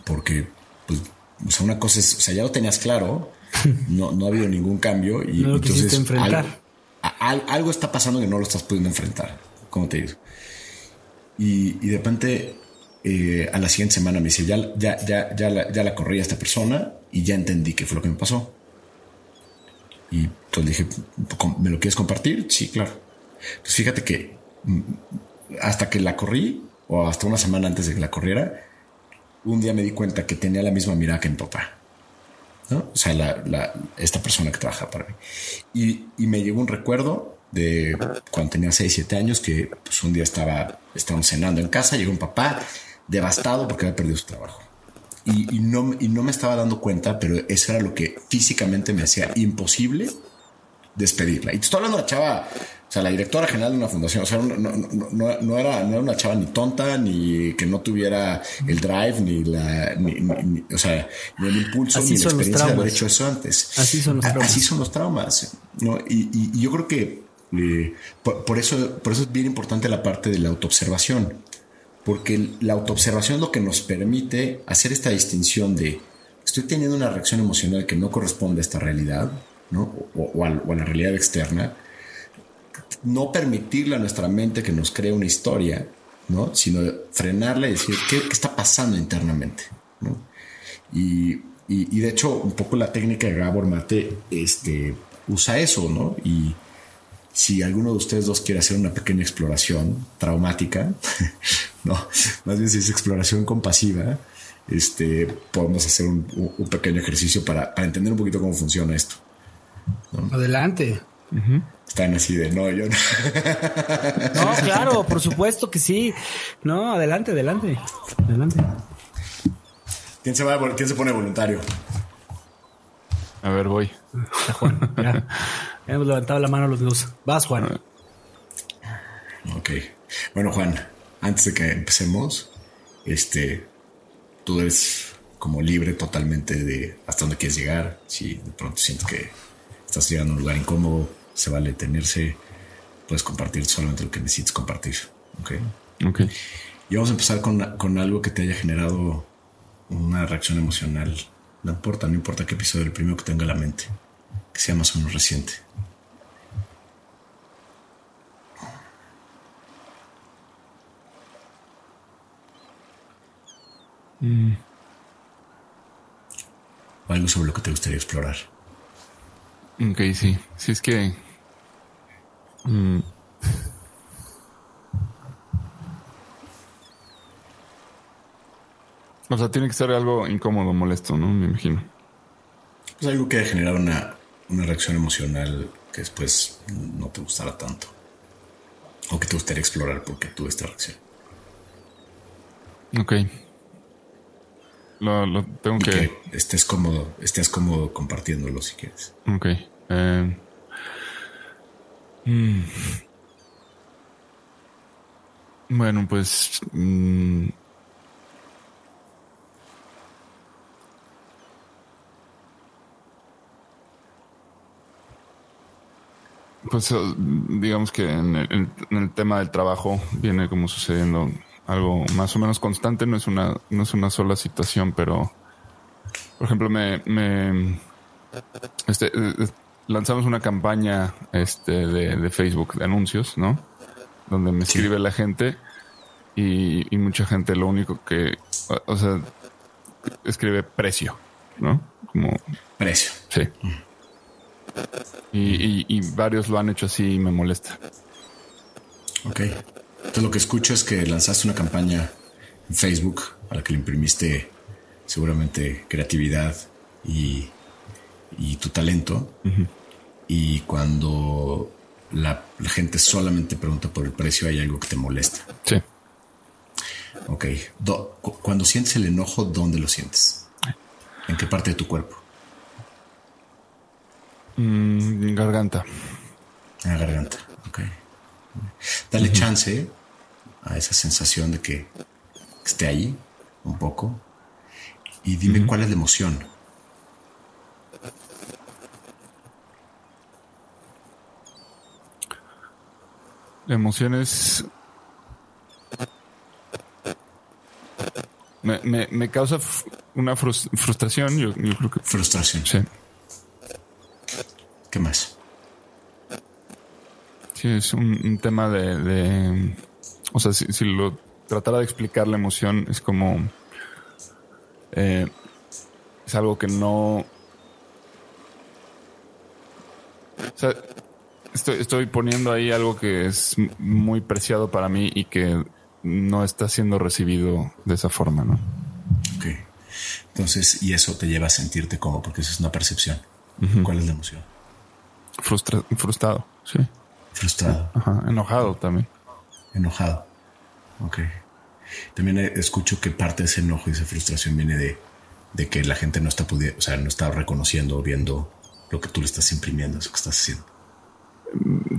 Speaker 3: porque, pues, o sea, una cosa es, o sea, ya lo tenías claro, no, no ha habido ningún cambio y
Speaker 1: no lo entonces enfrentar.
Speaker 3: Algo, algo, está pasando que no lo estás pudiendo enfrentar, ¿cómo te digo? Y, y de repente eh, a la siguiente semana me dice, ya, ya, ya, ya, la, ya la corrí a esta persona y ya entendí qué fue lo que me pasó. Y entonces dije, ¿me lo quieres compartir? Sí, claro. Pues fíjate que mm, hasta que la corrí, o hasta una semana antes de que la corriera, un día me di cuenta que tenía la misma mirada que mi papá. ¿No? O sea, esta persona que trabaja para mí. Y, me llegó un recuerdo de cuando tenía 6, 7 años que pues, un día estaba, estábamos cenando en casa, llegó un papá devastado porque había perdido su trabajo. Y, no, y no me estaba dando cuenta, pero eso era lo que físicamente me hacía imposible despedirla. Y te estoy hablando de la chava, o sea, la directora general de una fundación, o sea, no, no, no, no, era, no era una chava ni tonta, ni que no tuviera el drive, ni la, ni, ni, o sea, ni el impulso,
Speaker 1: Así
Speaker 3: ni la experiencia de haber
Speaker 1: hecho
Speaker 3: eso antes.
Speaker 1: Así son los traumas.
Speaker 3: Así son los traumas. ¿no? Y, y, y yo creo que eh, por, por, eso, por eso es bien importante la parte de la autoobservación porque la autoobservación es lo que nos permite hacer esta distinción de estoy teniendo una reacción emocional que no corresponde a esta realidad, ¿no? O, o, a, o a, la realidad externa. No permitirle a nuestra mente que nos cree una historia, ¿no? Sino frenarla y decir, ¿qué, qué está pasando internamente? ¿no? Y, y, y, de hecho, un poco la técnica de Gabor Mate este, usa eso, ¿no? Y, si alguno de ustedes dos quiere hacer una pequeña exploración traumática, no, más bien si es exploración compasiva, este, podemos hacer un, un pequeño ejercicio para, para, entender un poquito cómo funciona esto.
Speaker 1: ¿no? Adelante.
Speaker 3: Uh -huh. Están así de no, yo no.
Speaker 1: no, claro, por supuesto que sí. No, adelante, adelante. Adelante.
Speaker 3: ¿Quién se, va, ¿quién se pone voluntario?
Speaker 2: A ver, voy.
Speaker 1: Juan, ya. Hemos levantado la mano los dos. Vas, Juan.
Speaker 3: Ok. Bueno, Juan, antes de que empecemos, este, tú eres como libre totalmente de hasta dónde quieres llegar. Si de pronto sientes que estás llegando a un lugar incómodo, se vale tenerse. Puedes compartir solamente lo que necesites compartir. Ok.
Speaker 2: Ok.
Speaker 3: Y vamos a empezar con, con algo que te haya generado una reacción emocional. No importa, no importa qué episodio, el primero que tenga en la mente, que sea más o menos reciente. O algo sobre lo que te gustaría explorar.
Speaker 2: Ok, sí. Sí, es que. Mm, O sea, tiene que ser algo incómodo, molesto, ¿no? Me imagino.
Speaker 3: Es algo que haya generado una, una reacción emocional que después no te gustara tanto. O que te gustaría explorar porque tuve esta reacción.
Speaker 2: Ok. Lo, lo tengo
Speaker 3: Y
Speaker 2: que.
Speaker 3: que estés cómodo, estés cómodo compartiéndolo si quieres.
Speaker 2: Ok. eh, mm. Bueno, pues. mm, Pues eh, digamos que en el, en- el tema del trabajo viene como sucediendo algo más o menos constante, no es una, no es una sola situación, pero por ejemplo me, me este, eh, eh, lanzamos una campaña este, de, de Facebook de anuncios, ¿no? Donde me
Speaker 3: Sí.
Speaker 2: escribe la gente y, y mucha gente lo único que, o, sea, escribe precio, ¿no? Como,
Speaker 3: Precio.
Speaker 2: sí. Y, y- y varios lo han hecho así y me molesta.
Speaker 3: Ok. Entonces lo que escucho es que lanzaste una campaña en Facebook a la que le imprimiste seguramente creatividad y, y tu talento. Y cuando la, la gente solamente pregunta por el precio, hay algo que te molesta.
Speaker 2: Sí.
Speaker 3: Ok. Do- cu- cuando sientes el enojo, ¿dónde lo sientes? ¿En qué parte de tu cuerpo?
Speaker 2: Mm, garganta.
Speaker 3: En la garganta. Ok. Dale chance a esa sensación de que esté ahí un poco. Y dime cuál es la emoción.
Speaker 2: La emoción es. Me, me, me causa una frus- frustración. Yo, yo creo que.
Speaker 3: Frustración.
Speaker 2: Sí.
Speaker 3: ¿Qué más?
Speaker 2: Sí, es un, un tema de, de- O sea, si, si lo tratara de explicar la emoción, es como. eh, es algo que no. O sea, estoy, estoy poniendo ahí algo que es muy preciado para mí y que no está siendo recibido de esa forma, ¿no?
Speaker 3: Ok. Entonces, y eso te lleva a sentirte como, porque eso es una percepción. ¿Cuál es la emoción?
Speaker 2: Frustra- frustrado, sí.
Speaker 3: Frustrado,
Speaker 2: Ajá, enojado también.
Speaker 3: enojado. Ok. También escucho que parte de ese enojo y esa frustración viene de, de que la gente no está pudiendo, o sea, no está reconociendo o viendo lo que tú le estás imprimiendo, eso que estás haciendo.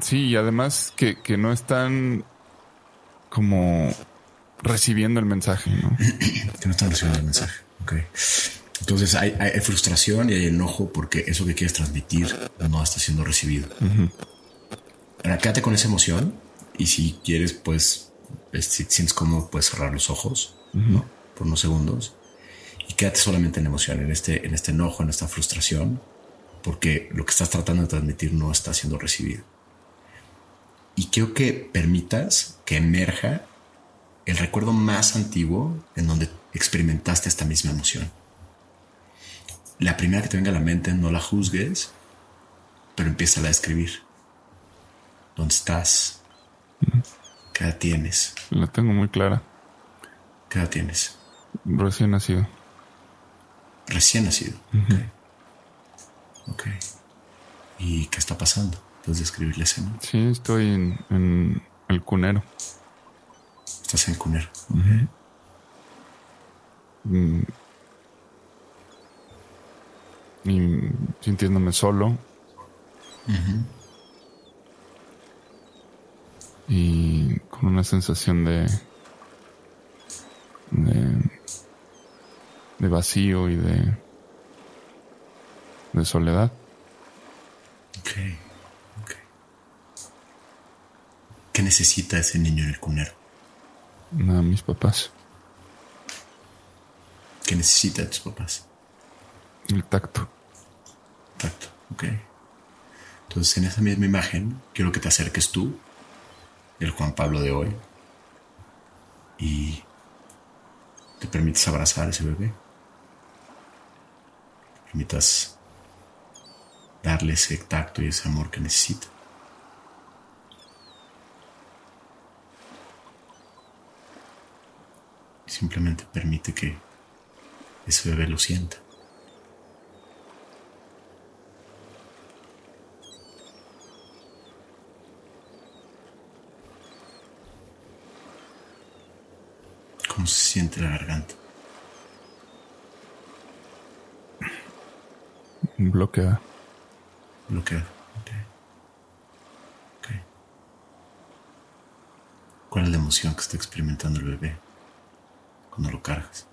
Speaker 2: Sí, y además que, que no están como recibiendo el mensaje, ¿no?
Speaker 3: que no están recibiendo el mensaje. Ok. Entonces hay, hay- frustración y hay enojo porque eso que quieres transmitir no está siendo recibido. Ahora quédate con esa emoción y si quieres, pues, es- si te sientes cómodo, puedes cerrar los ojos ¿no? por unos segundos y quédate solamente en emoción, en este, en este enojo, en esta frustración, porque lo que estás tratando de transmitir no está siendo recibido. Y quiero que permitas que emerja el recuerdo más antiguo en donde experimentaste esta misma emoción. La primera que te venga a la mente, no la juzgues, pero empieza a describir. ¿Dónde estás? ¿Qué edad tienes?
Speaker 2: La tengo muy clara.
Speaker 3: ¿Qué edad tienes?
Speaker 2: Recién nacido.
Speaker 3: Recién nacido. Ok. Ok. ¿Y qué está pasando? Puedes describir la escena.
Speaker 2: Sí, estoy en, en el cunero.
Speaker 3: Estás en el cunero.
Speaker 2: Mm. Y sintiéndome solo. Y con una sensación de. de de vacío y de, de soledad.
Speaker 3: Ok, ok. ¿Qué necesita ese niño en el cunero?
Speaker 2: A mis papás.
Speaker 3: ¿Qué necesita de tus papás?
Speaker 2: El tacto.
Speaker 3: Tacto, ok. Entonces, en esa misma imagen, quiero que te acerques tú, el Juan Pablo de hoy, y te permites abrazar a ese bebé. Te permitas darle ese tacto y ese amor que necesita. Simplemente permite que ese bebé lo sienta. ¿Cómo se siente la garganta?
Speaker 2: Bloqueada.
Speaker 3: Bloqueada. Ok. Ok. ¿Cuál es la emoción que está experimentando el bebé cuando lo cargas?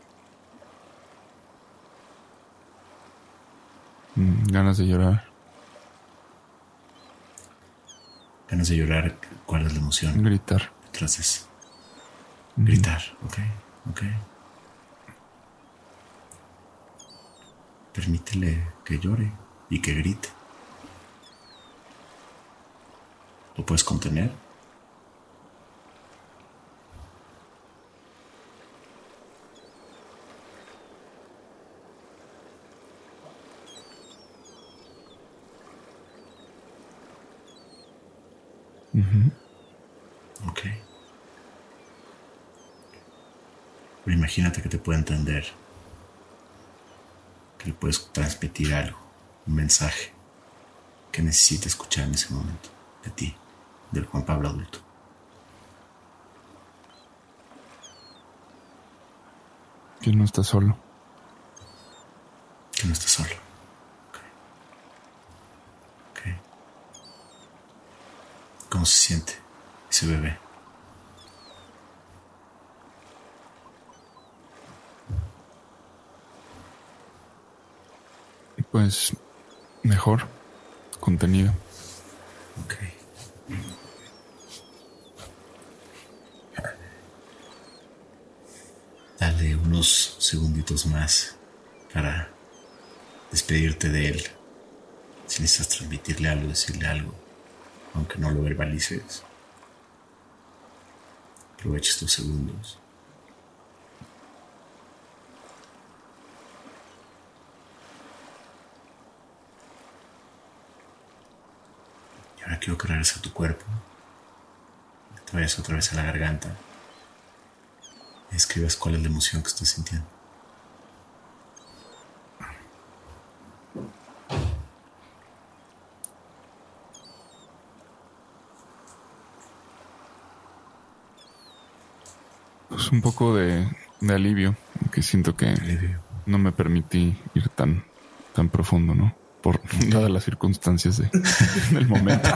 Speaker 2: Mm, Ganas de llorar.
Speaker 3: Ganas de llorar. ¿Cuál es la emoción
Speaker 2: Gritar.
Speaker 3: detrás de eso? Gritar. Ok. Ok. Permítele que llore y que grite. ¿Lo puedes contener? Ok. Pero imagínate que te puede entender. Que le puedes transmitir algo, un mensaje que necesita escuchar en ese momento, de ti, del Juan Pablo adulto.
Speaker 2: Que no está solo.
Speaker 3: Que no estás solo. Ok. Ok. ¿Cómo se siente ese bebé?
Speaker 2: Pues mejor. Contenido.
Speaker 3: Ok. Dale más para despedirte de él. Si necesitas transmitirle algo, decirle algo, aunque no lo verbalices. Aprovecha estos segundos. Y ahora quiero que regreses a tu cuerpo. Que otra vez a la garganta. Y escribas cuál es la emoción que estás sintiendo.
Speaker 2: Poco de, de alivio. Que siento que
Speaker 3: Alivio.
Speaker 2: no me permití ir tan, tan profundo, ¿no? Por dadas las circunstancias de, del momento.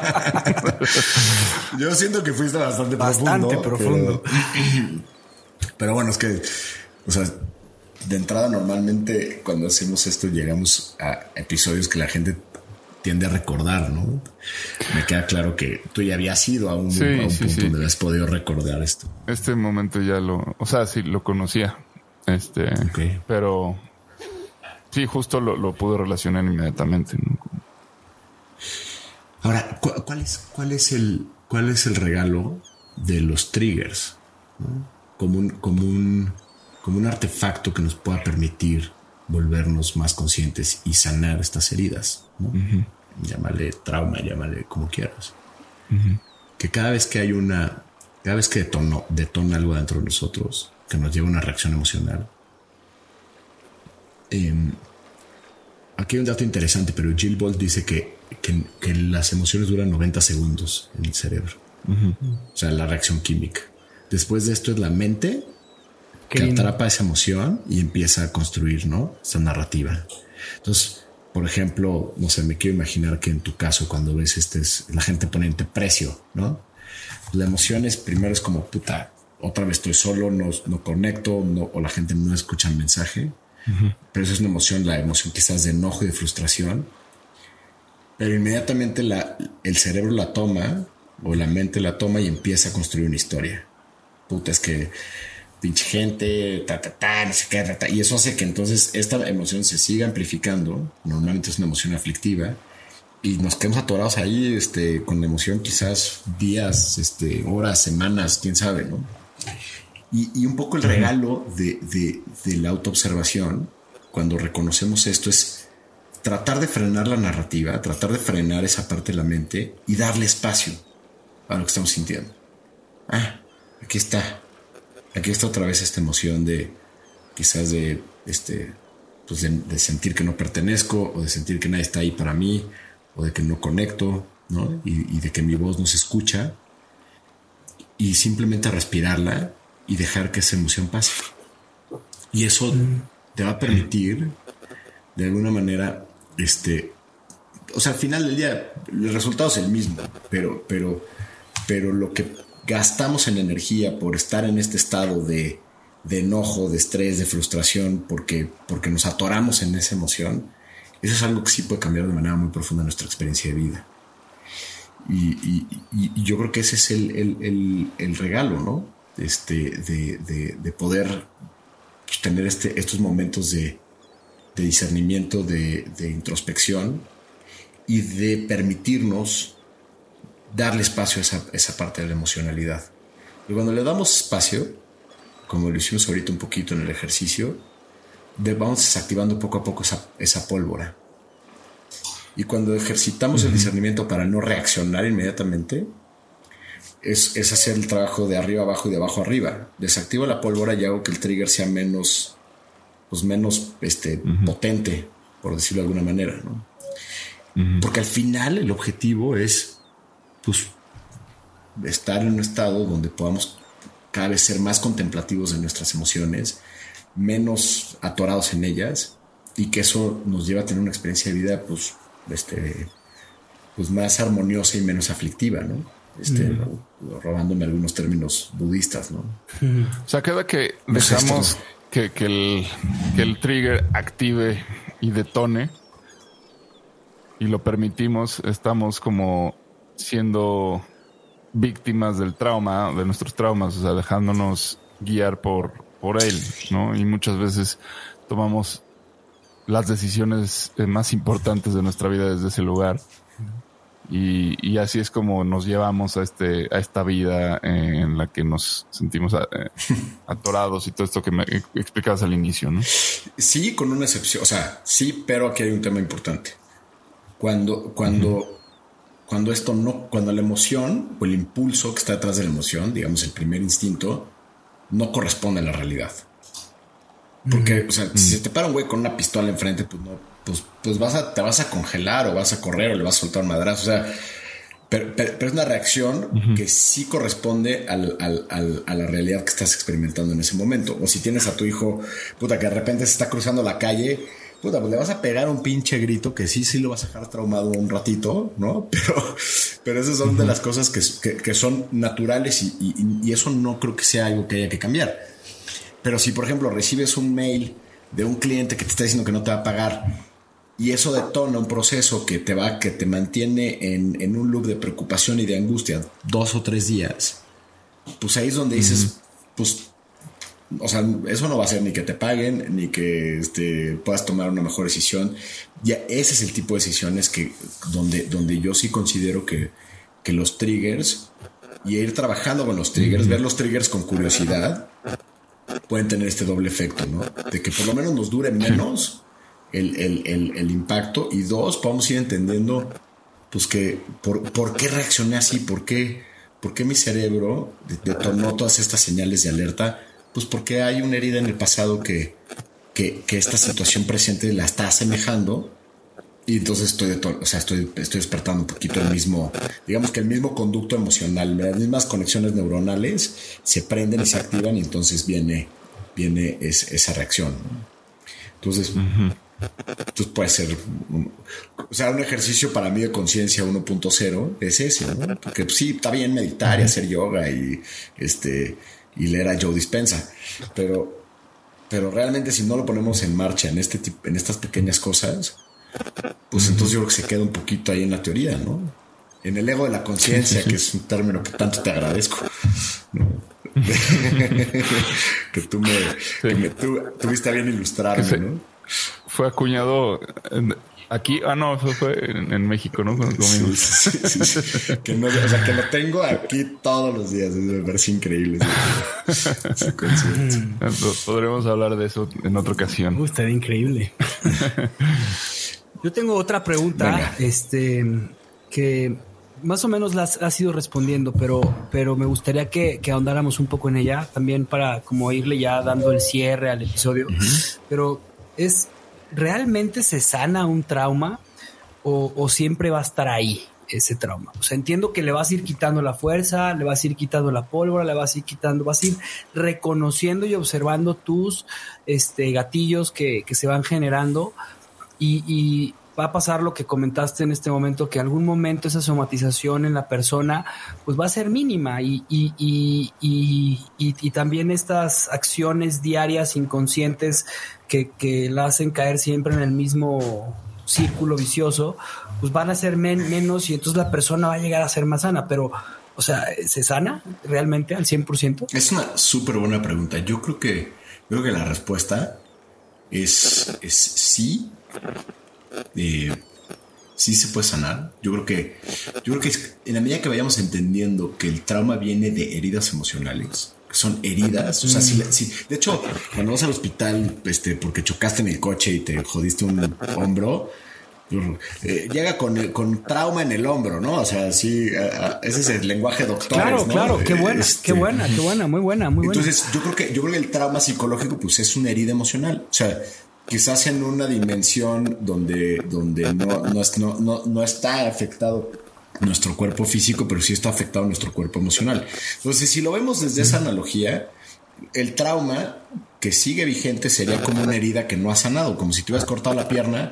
Speaker 3: Yo siento que fuiste bastante,
Speaker 1: Bastante
Speaker 3: profundo.
Speaker 1: profundo.
Speaker 3: Pero, pero bueno, es que, o sea, de entrada normalmente cuando hacemos esto llegamos a episodios que la gente tiende a recordar, ¿no? Me queda claro que tú ya habías ido a un,
Speaker 2: Sí,
Speaker 3: a un
Speaker 2: sí,
Speaker 3: punto
Speaker 2: sí.
Speaker 3: donde habías podido recordar esto.
Speaker 2: Este momento ya lo, o sea, sí, lo conocía. Este, pero sí, justo lo, lo pude relacionar inmediatamente. ¿no?
Speaker 3: Ahora, ¿cu- ¿cuál es, cuál es el cuál es el regalo de los triggers? ¿no? Como un, como un como un artefacto que nos pueda permitir volvernos más conscientes y sanar estas heridas. ¿no? Llámale trauma, llámale como quieras. Que cada vez que hay una, cada vez que detonó, detona algo dentro de nosotros, que nos lleva a una reacción emocional. em, aquí hay un dato interesante, pero Jill Bolt dice que, que, que las emociones duran 90 segundos en el cerebro. O sea, la reacción química. Después de esto es la mente
Speaker 1: Qué
Speaker 3: que
Speaker 1: lindo.
Speaker 3: atrapa esa emoción y empieza a construir, ¿no? Esta narrativa. Entonces, por ejemplo, no sé, me quiero imaginar que en tu caso, cuando ves este, es- la gente poniente precio, ¿no? La emoción es primero es como puta, otra vez estoy solo, no, no conecto, no, o la gente no escucha el mensaje. pero eso es una emoción, la emoción quizás de enojo y de frustración, pero inmediatamente la, el cerebro la toma o la mente la toma y empieza a construir una historia. Puta, es que pinche gente, ta, ta, ta, no sé qué, ta, ta. Y eso hace que entonces esta emoción se siga amplificando. Normalmente es una emoción aflictiva. Y nos quedamos atorados ahí, este, con la emoción quizás días, este, horas, semanas, quién sabe, ¿no? Y, y un poco el regalo de, de, de la autoobservación, cuando reconocemos esto, es tratar de frenar la narrativa, tratar de frenar esa parte de la mente y darle espacio a lo que estamos sintiendo. Ah, aquí está. Aquí está otra vez esta emoción de quizás de este pues de, sentir que no pertenezco o de sentir que nadie está ahí para mí o de que no conecto, ¿no? Y, y de que mi voz no se escucha y simplemente respirarla y dejar que esa emoción pase. Y eso te va a permitir de alguna manera este o sea, al final del día el resultado es el mismo, pero pero pero lo que gastamos en energía por estar en este estado de, enojo, de estrés, de frustración, porque, porque nos atoramos en esa emoción, eso es algo que sí puede cambiar de manera muy profunda nuestra experiencia de vida. Y, yo creo que ese es el, el, el, regalo, ¿no? Este, de, de, de poder tener este, estos momentos de, discernimiento, de introspección y de permitirnos darle espacio a esa, esa parte de la emocionalidad. Y cuando le damos espacio, como lo hicimos ahorita un poquito en el ejercicio, vamos desactivando poco a poco esa, esa pólvora. Y cuando ejercitamos el discernimiento para no reaccionar inmediatamente, es, es, hacer el trabajo de arriba abajo y de abajo arriba. Desactivo la pólvora y hago que el trigger sea menos, pues menos este, potente, por decirlo de alguna manera. ¿no? Porque al final el objetivo es pues, estar en un estado donde podamos cada vez ser más contemplativos de nuestras emociones, menos atorados en ellas y que eso nos lleva a tener una experiencia de vida pues, este, pues más armoniosa y menos aflictiva, ¿no? Este, robándome algunos términos budistas, ¿no?
Speaker 2: O sea, queda que dejamos que, que, el, que el trigger active y detone y lo permitimos, estamos como siendo víctimas del trauma, de nuestros traumas, o sea, dejándonos guiar por, por él, ¿no? Y muchas veces tomamos las decisiones eh, más importantes de nuestra vida desde ese lugar. Y, y así es como nos llevamos a este, a esta vida en la que nos sentimos eh, atorados y todo esto que me explicabas al inicio, ¿no?
Speaker 3: Sí, con una excepción. O sea, sí, pero aquí hay un tema importante. Cuando, cuando cuando esto no, cuando la emoción o el impulso que está detrás de la emoción, digamos el primer instinto, no corresponde a la realidad. Porque, o sea, si se te para un güey con una pistola enfrente, pues no, pues, pues vas a, te vas a congelar o vas a correr o le vas a soltar un madrazo. O sea, pero, pero, pero es una reacción que sí corresponde al, al, al, a la realidad que estás experimentando en ese momento. O si tienes a tu hijo, puta, que de repente se está cruzando la calle puta, pues le vas a pegar un pinche grito que sí, sí lo vas a dejar traumado un ratito, ¿no? Pero, pero esas son de las cosas que, que, son naturales y, y, y, eso no creo que sea algo que haya que cambiar. Pero si, por ejemplo, recibes un mail de un cliente que te está diciendo que no te va a pagar y eso detona un proceso que te va, que te mantiene en, en un loop de preocupación y de angustia dos o tres días, pues ahí es donde dices, pues o sea, eso no va a ser ni que te paguen, ni que este, puedas tomar una mejor decisión. Ya ese es el tipo de decisiones que donde, donde yo sí considero que, que los triggers y ir trabajando con los triggers, ver los triggers con curiosidad, pueden tener este doble efecto, ¿no? De que por lo menos nos dure menos el, el, el, el impacto y dos, podamos ir entendiendo, pues que por, por qué reaccioné así, por qué, por qué mi cerebro detonó todas estas señales de alerta pues porque hay una herida en el pasado que, que, que esta situación presente la está asemejando y entonces estoy, o sea, estoy, estoy despertando un poquito el mismo, digamos que el mismo conducto emocional, las mismas conexiones neuronales se prenden y se activan y entonces viene, viene esa reacción. Entonces, entonces puede ser, un, o sea, un ejercicio para mí de conciencia 1.0 es ese, ¿no? Porque sí, está bien meditar y hacer yoga y este y leer a Joe Dispensa. Pero, pero realmente si no lo ponemos en marcha en este en estas pequeñas cosas, pues entonces yo creo que se queda un poquito ahí en la teoría, ¿no? En el ego de la conciencia, que es un término que tanto te agradezco. que tú me, que me tú, tuviste a bien ilustrarme, ¿no?
Speaker 2: Fue acuñado en- aquí. Ah, no, eso fue en, en México, ¿no? Con- conmigo.
Speaker 3: Sí, sí, sí. Que no, o sea, que lo tengo aquí todos los días. Me parece increíble.
Speaker 2: Podremos hablar de eso en otra ocasión.
Speaker 1: Uh, estaría increíble. Yo tengo otra pregunta,
Speaker 3: Venga.
Speaker 1: este, que más o menos la has, has ido respondiendo, pero, pero me gustaría que, que ahondáramos un poco en ella, también para como irle ya dando el cierre al episodio. Pero es, ¿realmente se sana un trauma o, siempre va a estar ahí ese trauma? O sea, entiendo que le vas a ir quitando la fuerza, le vas a ir quitando la pólvora, le vas a ir quitando, vas a ir reconociendo y observando tus este, gatillos que, que se van generando y va a pasar lo que comentaste en este momento, que algún momento esa somatización en la persona pues va a ser mínima y, y, y, y, también estas acciones diarias inconscientes que, que la hacen caer siempre en el mismo círculo vicioso, pues van a ser men- menos y entonces la persona va a llegar a ser más sana, pero, o sea, ¿se sana realmente al 100%?
Speaker 3: Es una súper buena pregunta. Yo creo que, creo que la respuesta es, es sí. Eh, sí se puede sanar. Yo creo que, yo creo que en la medida que vayamos entendiendo que el trauma viene de heridas emocionales, que son heridas, o sea, si, si- de hecho, cuando vas al hospital, este, porque chocaste en el coche y te jodiste un hombro, eh, llega con, con trauma en el hombro, ¿no? O sea, sí, ese es el lenguaje doctor.
Speaker 1: Claro, claro, qué buena,
Speaker 3: Este,
Speaker 1: qué buena, qué buena, muy buena, muy buena.
Speaker 3: entonces, yo creo que yo creo que el trauma psicológico pues es una herida emocional. O sea, quizás en una dimensión donde, donde no, no, es- no, no, no está afectado nuestro cuerpo físico, pero sí está afectado nuestro cuerpo emocional. Entonces, si lo vemos desde esa analogía, el trauma que sigue vigente sería como una herida que no ha sanado, como si te hubieras cortado la pierna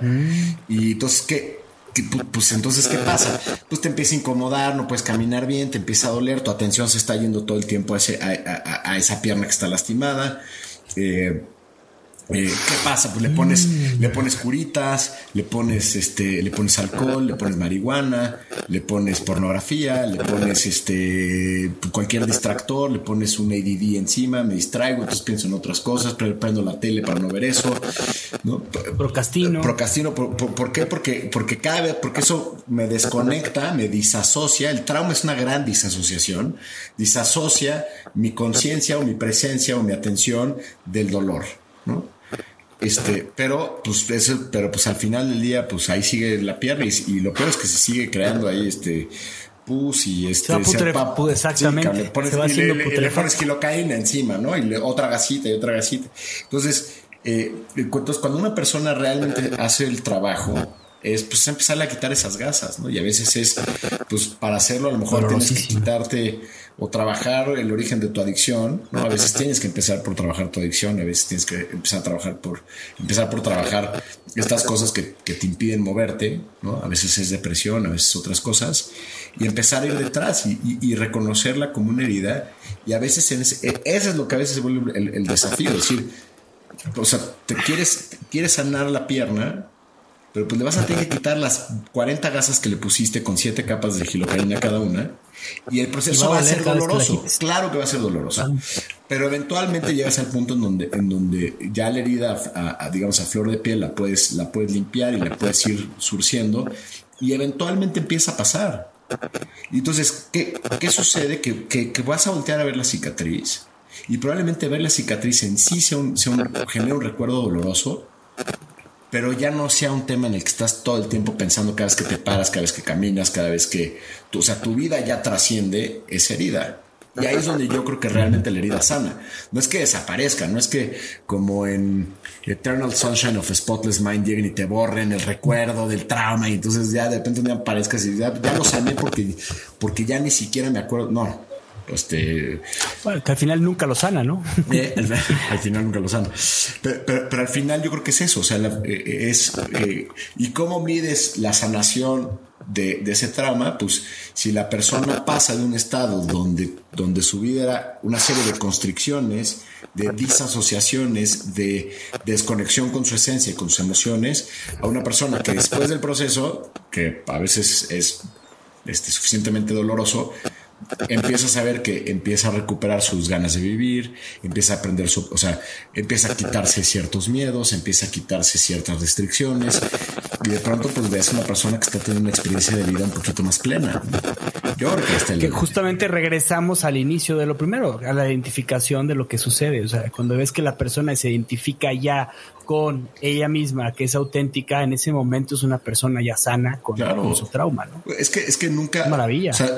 Speaker 3: y entonces qué ¿Qué pu- pues entonces qué pasa pues te empieza a incomodar no puedes caminar bien te empieza a doler tu atención se está yendo todo el tiempo a, ese- a, a- a esa pierna que está lastimada eh, eh, ¿Qué pasa? Pues le pones, le pones curitas, le pones este, le pones alcohol, le pones marihuana, le pones pornografía, le pones este cualquier distractor, le pones un ADD encima, me distraigo, entonces pienso en otras cosas, pre- prendo la tele para no ver eso, ¿no?
Speaker 1: Procrastino.
Speaker 3: Procrastino, ¿por, por, por qué? Porque, porque cada vez, porque eso me desconecta, me disasocia. El trauma es una gran disasociación. Disasocia mi conciencia o mi presencia o mi atención del dolor, ¿no? Este, pero pues eso, pero pues al final del día, pues ahí sigue la pierna y, y lo peor es que se sigue creando ahí este pus y este
Speaker 1: Se putre- exactamente.
Speaker 3: pones-
Speaker 1: Se va
Speaker 3: le-
Speaker 1: haciendo
Speaker 3: le- pones kilocaína encima, ¿no? Y le- otra gasita y otra gasita. Entonces, eh, entonces, cuando una persona realmente hace el trabajo, es pues empezarle a quitar esas gasas, ¿no? Y a veces es, pues para hacerlo a lo mejor tienes que quitarte o trabajar el origen de tu adicción, ¿no? A veces tienes que empezar por trabajar tu adicción, a veces tienes que empezar a trabajar por, empezar por trabajar estas cosas que, que te impiden moverte, ¿no? A veces es depresión, a veces otras cosas, y empezar a ir detrás y, y- y reconocerla como una herida, y a veces en ese, e- eso es lo que a veces se vuelve el, el desafío, es decir, o sea, te quieres, quieres sanar la pierna, pero pues le vas a tener que quitar las 40 gasas que le pusiste con 7 capas de gilocaína cada una. Y el
Speaker 1: Y
Speaker 3: proceso
Speaker 1: va a
Speaker 3: va a ser
Speaker 1: que
Speaker 3: doloroso.
Speaker 1: quites.
Speaker 3: Claro que va a ser doloroso. Pero eventualmente llegas al punto en donde, en donde ya la herida, a, a, digamos, a flor de piel, la puedes, la puedes limpiar y la puedes ir surciendo. Y eventualmente empieza a pasar. Y entonces, ¿qué, qué sucede? Que, que, que vas a voltear a ver la cicatriz. Y probablemente ver la cicatriz en sí sea un, sea un, genera un recuerdo doloroso pero ya no sea un tema en el que estás todo el tiempo pensando cada vez que te paras, cada vez que caminas, cada vez que, tu, o sea, tu vida ya trasciende esa herida. Y ahí es donde yo creo que realmente la herida sana. No es que desaparezca, no es que como en Eternal Sunshine of a Spotless Mind lleguen y te borren el recuerdo del trauma y entonces ya de repente día aparezcas y ya, ya lo sané porque, porque ya ni siquiera me acuerdo. No, este,
Speaker 1: Bueno, que al final nunca lo sana, ¿no?
Speaker 3: eh, al, al final nunca lo saben. Pero, pero, pero, al final yo creo que es eso. O sea, la, eh, es. Eh, ¿Y cómo mides la sanación de, de, ese trauma? Pues si la persona pasa de un estado donde, donde su vida era una serie de constricciones, de disasociaciones, de desconexión con su esencia y con sus emociones, a una persona que después del proceso, que a veces es este, suficientemente doloroso, empieza a saber que empieza a recuperar sus ganas de vivir, empieza a aprender su, o sea, empieza a quitarse ciertos miedos, empieza a quitarse ciertas restricciones y de pronto pues ves a una persona que está teniendo una experiencia de vida un poquito más plena. Yo creo que está el
Speaker 1: Que justamente regresamos al inicio de lo primero, a la identificación de lo que sucede. O sea, cuando ves que la persona se identifica ya con ella misma, que es auténtica, en ese momento es una persona ya sana con,
Speaker 3: Claro.
Speaker 1: con su trauma, ¿no?
Speaker 3: Es que, es que nunca.
Speaker 1: Maravilla.
Speaker 3: O sea,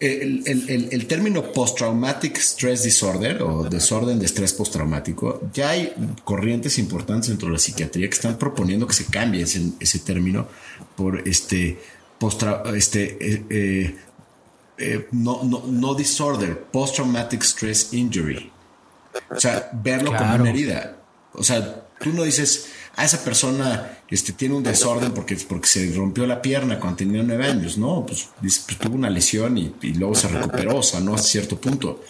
Speaker 3: el, el- el- término post-traumatic stress disorder o desorden de estrés postraumático, ya hay corrientes importantes dentro de la psiquiatría que están proponiendo que se cambie ese, ese término por este postra, este eh, eh, eh, no, no, no disorder, post-traumatic stress injury. O sea, verlo como una herida. O sea, tú no dices, a esa persona este, tiene un desorden porque, porque se rompió la pierna cuando tenía nueve años. No, pues, pues, tuvo una lesión y, y luego se recuperó, o sea, no hasta cierto punto.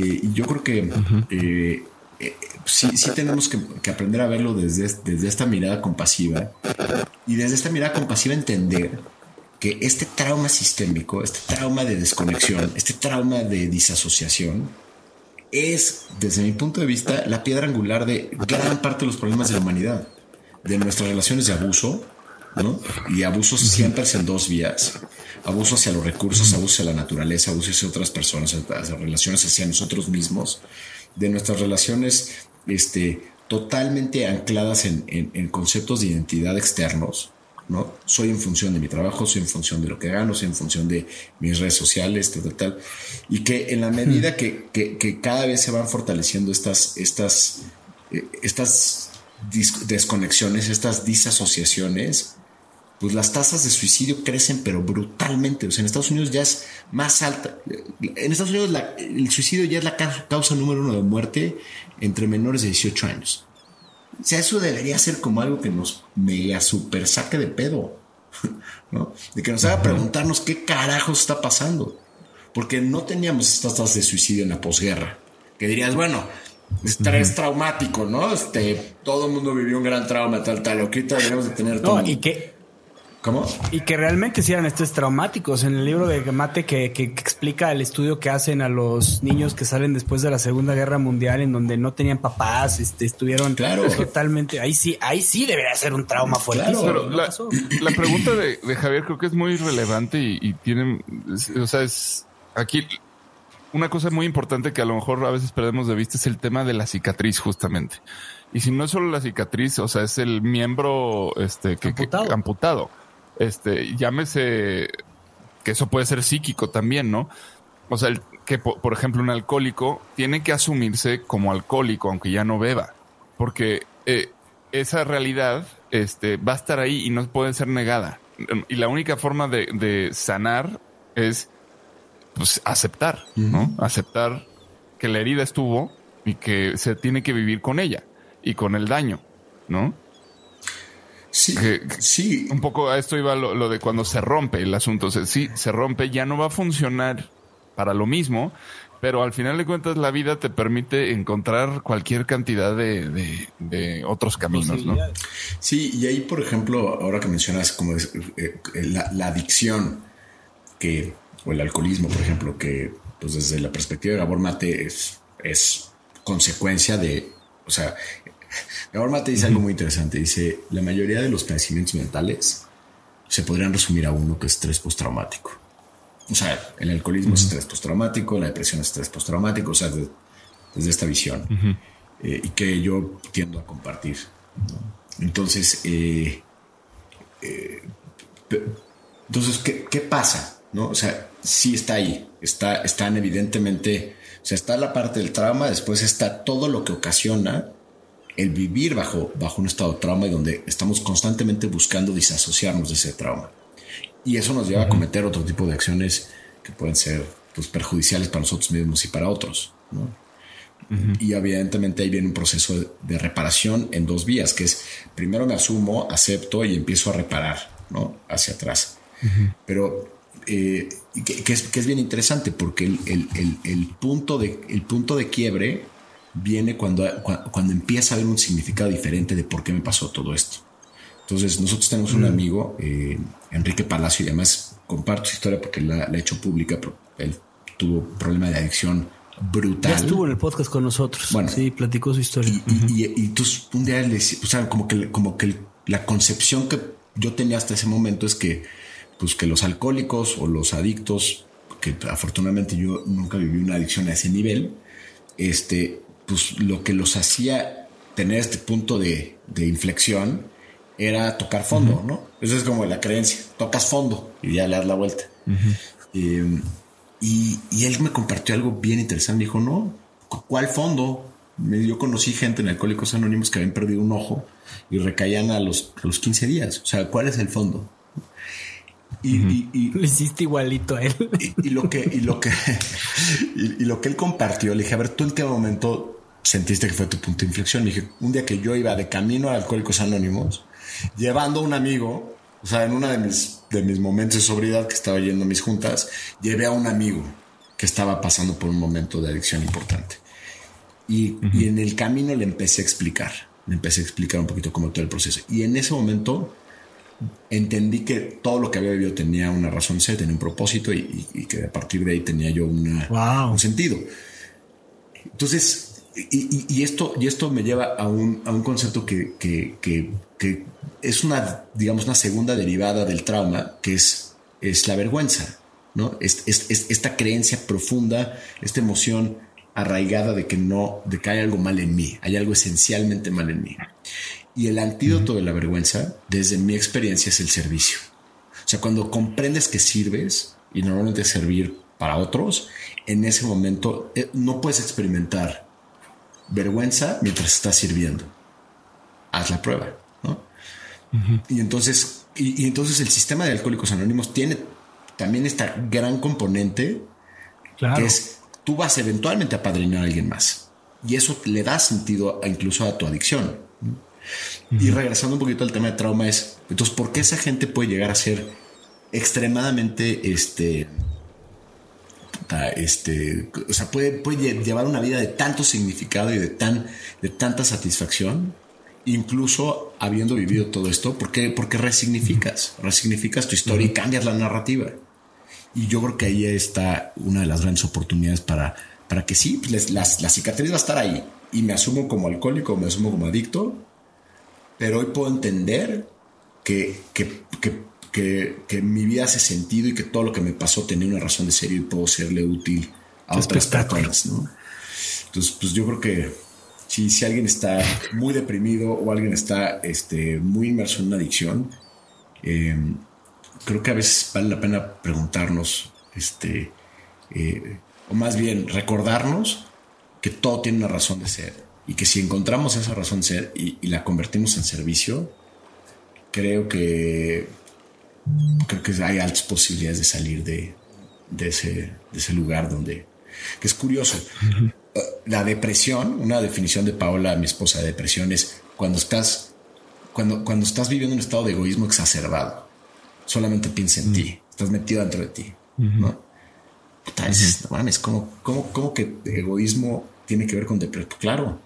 Speaker 3: Eh, y yo creo que eh, eh, sí, sí tenemos que, que aprender a verlo desde, desde esta mirada compasiva y desde esta mirada compasiva entender que este trauma sistémico, este trauma de desconexión, este trauma de disasociación, es, desde mi punto de vista, la piedra angular de gran parte de los problemas de la humanidad, de nuestras relaciones de abuso, ¿no? Y abusos siempre en dos vías. Abuso hacia los recursos, abuso hacia la naturaleza, abuso hacia otras personas, hacia relaciones hacia nosotros mismos, de nuestras relaciones este, totalmente ancladas en, en- en conceptos de identidad externos, ¿no? Soy en función de mi trabajo, soy en función de lo que gano, soy en función de mis redes sociales, tal, tal, tal. Y que en la medida que, que- cada vez se van fortaleciendo estas, estas, eh, estas desconexiones, estas disasociaciones, pues las tasas de suicidio crecen, pero brutalmente. O sea, en Estados Unidos ya es más alta. En Estados Unidos el suicidio ya es la ca- causa número uno de muerte entre menores de 18 años. O sea, eso debería ser como algo que nos mega super saque de pedo. ¿no? De que nos haga preguntarnos qué carajos está pasando. Porque no teníamos estas tasas de suicidio en la posguerra. Que dirías, bueno, estrés traumático, ¿no? Este, todo el mundo vivió un gran trauma, tal, tal. Ahorita deberíamos de tener todo.
Speaker 1: No, y que,
Speaker 3: ¿Cómo?
Speaker 1: y que realmente sí eran estrés traumáticos. En el libro de Mate que, que- que explica el estudio que hacen a los niños que salen después de la Segunda Guerra Mundial, en donde no tenían papás, este, estuvieron
Speaker 3: Claro.
Speaker 1: totalmente. Ahí sí, ahí sí debería ser un trauma fuertísimo.
Speaker 3: Claro.
Speaker 2: Pero
Speaker 1: ¿no
Speaker 2: la, pregunta de, de Javier creo que es muy relevante y, y tiene, es- o sea, es aquí una cosa muy importante que a lo mejor a veces perdemos de vista es el tema de la cicatriz justamente. Y si no es solo la cicatriz, o sea, es el miembro este que que-
Speaker 1: Amputado.
Speaker 2: Este, llámese que eso puede ser psíquico también, ¿no? O sea, el- que po- por ejemplo un alcohólico tiene que asumirse como alcohólico aunque ya no beba, porque eh, esa realidad este, va a estar ahí y no puede ser negada. Y la única forma de, de sanar es pues, aceptar, ¿no? Aceptar que la herida estuvo y que se tiene que vivir con ella y con el daño, ¿no?
Speaker 3: Sí,
Speaker 2: Que-
Speaker 3: sí.
Speaker 2: Un poco a esto iba lo, lo de cuando se rompe el asunto. O sea, sí, se rompe, ya no va a funcionar para lo mismo, pero al final de cuentas la vida te permite encontrar cualquier cantidad de, de- de otros caminos, ¿no?
Speaker 3: Sí, y ahí, por ejemplo, ahora que mencionas como es, eh, eh, la, la adicción que, o el alcoholismo, por ejemplo, que pues desde la perspectiva de Gabor Mate es, es consecuencia de, o sea, Gabor Mate dice algo muy interesante, dice, la mayoría de los padecimientos mentales se podrían resumir a uno que es estrés postraumático. O sea, el alcoholismo es estrés postraumático, la depresión es estrés postraumático, o sea, de- desde esta visión. Eh, y que yo tiendo a compartir. ¿no? Entonces, eh, eh, entonces ¿qué, qué pasa? ¿No? O sea, sí está ahí, está, están evidentemente, o sea, está la parte del trauma, después está todo lo que ocasiona el vivir bajo, bajo un estado de trauma y donde estamos constantemente buscando disasociarnos de ese trauma. Y eso nos lleva a cometer otro tipo de acciones que pueden ser pues, perjudiciales para nosotros mismos y para otros. ¿no? Y evidentemente ahí viene un proceso de, de reparación en dos vías, que es primero me asumo, acepto y empiezo a reparar, ¿no? Hacia atrás. Pero eh, que, que es, que es bien interesante porque el, el- el- el punto de, el punto de quiebre viene cuando, cua- cuando empieza a haber un significado diferente de por qué me pasó todo esto. Entonces, nosotros tenemos un amigo, eh, Enrique Palacio, y además comparto su historia porque la, la he hecho pública, pero él tuvo problema de adicción brutal.
Speaker 1: Ya estuvo en el podcast con nosotros.
Speaker 3: Bueno.
Speaker 1: sí, platicó su historia.
Speaker 3: Y, y, y- y entonces un día le decía, o sea, como que, como que la concepción que yo tenía hasta ese momento es que, pues que los alcohólicos o los adictos, que afortunadamente yo nunca viví una adicción a ese nivel, este, pues lo que los hacía tener este punto de, de inflexión era tocar fondo, ¿no? Esa es como la creencia, tocas fondo y ya le das la vuelta. Eh, y, y él me compartió algo bien interesante. Dijo, no, ¿cu- ¿cuál fondo? Me- Yo conocí gente en Alcohólicos Anónimos que habían perdido un ojo y recaían a los, los 15 días. O sea, ¿cuál es el fondo? Y, y- y-
Speaker 1: Le hiciste igualito a él.
Speaker 3: y, y lo que, y lo que, y lo que él compartió, le dije, a ver, ¿tú en qué momento sentiste que fue tu punto de inflexión? Le dije, un día que yo iba de camino a Alcohólicos Anónimos, llevando a un amigo, o sea, en uno de mis, de mis momentos de sobriedad que estaba yendo a mis juntas, llevé a un amigo que estaba pasando por un momento de adicción importante. Y, y en el camino le empecé a explicar, le empecé a explicar un poquito cómo todo el proceso. Y en ese momento entendí que todo lo que había vivido tenía una razón ser, tenía un propósito y, y- y que a partir de ahí tenía yo una,
Speaker 1: Wow.
Speaker 3: un sentido. Entonces, y, esto, y esto me lleva a un, a un concepto que, que- que- que es una, digamos, una segunda derivada del trauma, que es, es la vergüenza, ¿no? Es, es- es- esta creencia profunda, esta emoción arraigada de que no, de que hay algo mal en mí, hay algo esencialmente mal en mí. Y el antídoto de la vergüenza, desde mi experiencia, es el servicio. O sea, cuando comprendes que sirves, y normalmente servir para otros, en ese momento eh, no puedes experimentar vergüenza mientras estás sirviendo. Haz la prueba, ¿no? Y entonces, y, y entonces el sistema de alcohólicos anónimos tiene también esta gran componente
Speaker 1: Claro.
Speaker 3: que es tú vas eventualmente a padrinar a alguien más. Y eso le da sentido a- incluso a tu adicción. Y regresando un poquito al tema de trauma es, entonces, ¿por qué esa gente puede llegar a ser extremadamente, este, este, o sea, puede, puede lle- llevar una vida de tanto significado y de tan, de tanta satisfacción, incluso habiendo vivido todo esto, porque, porque resignificas, resignificas tu historia y cambias la narrativa. Y yo creo que ahí está una de las grandes oportunidades para, para que sí, pues, les- las- la cicatriz va a estar ahí. Y me asumo como alcohólico, me asumo como adicto, pero hoy puedo entender que, que, que, que, que mi vida hace sentido y que todo lo que me pasó tenía una razón de ser y puedo serle útil a otras personas. ¿no? Entonces, pues yo creo que si, si alguien está muy deprimido o alguien está este, muy inmerso en una adicción, eh, creo que a veces vale la pena preguntarnos, este, eh, o más bien recordarnos que todo tiene una razón de ser y que si encontramos esa razón de ser y, y la convertimos en servicio, creo que creo que hay altas posibilidades de salir de, de ese, de ese lugar donde que es curioso. Uh, La depresión, una definición de Paola, mi esposa, de depresión es cuando estás cuando, cuando estás viviendo un estado de egoísmo exacerbado. Solamente piensa en ti, estás metido dentro de ti, ¿no? Puta, dices, no mames, ¿cómo, cómo, cómo que egoísmo tiene que ver con depresión? Claro.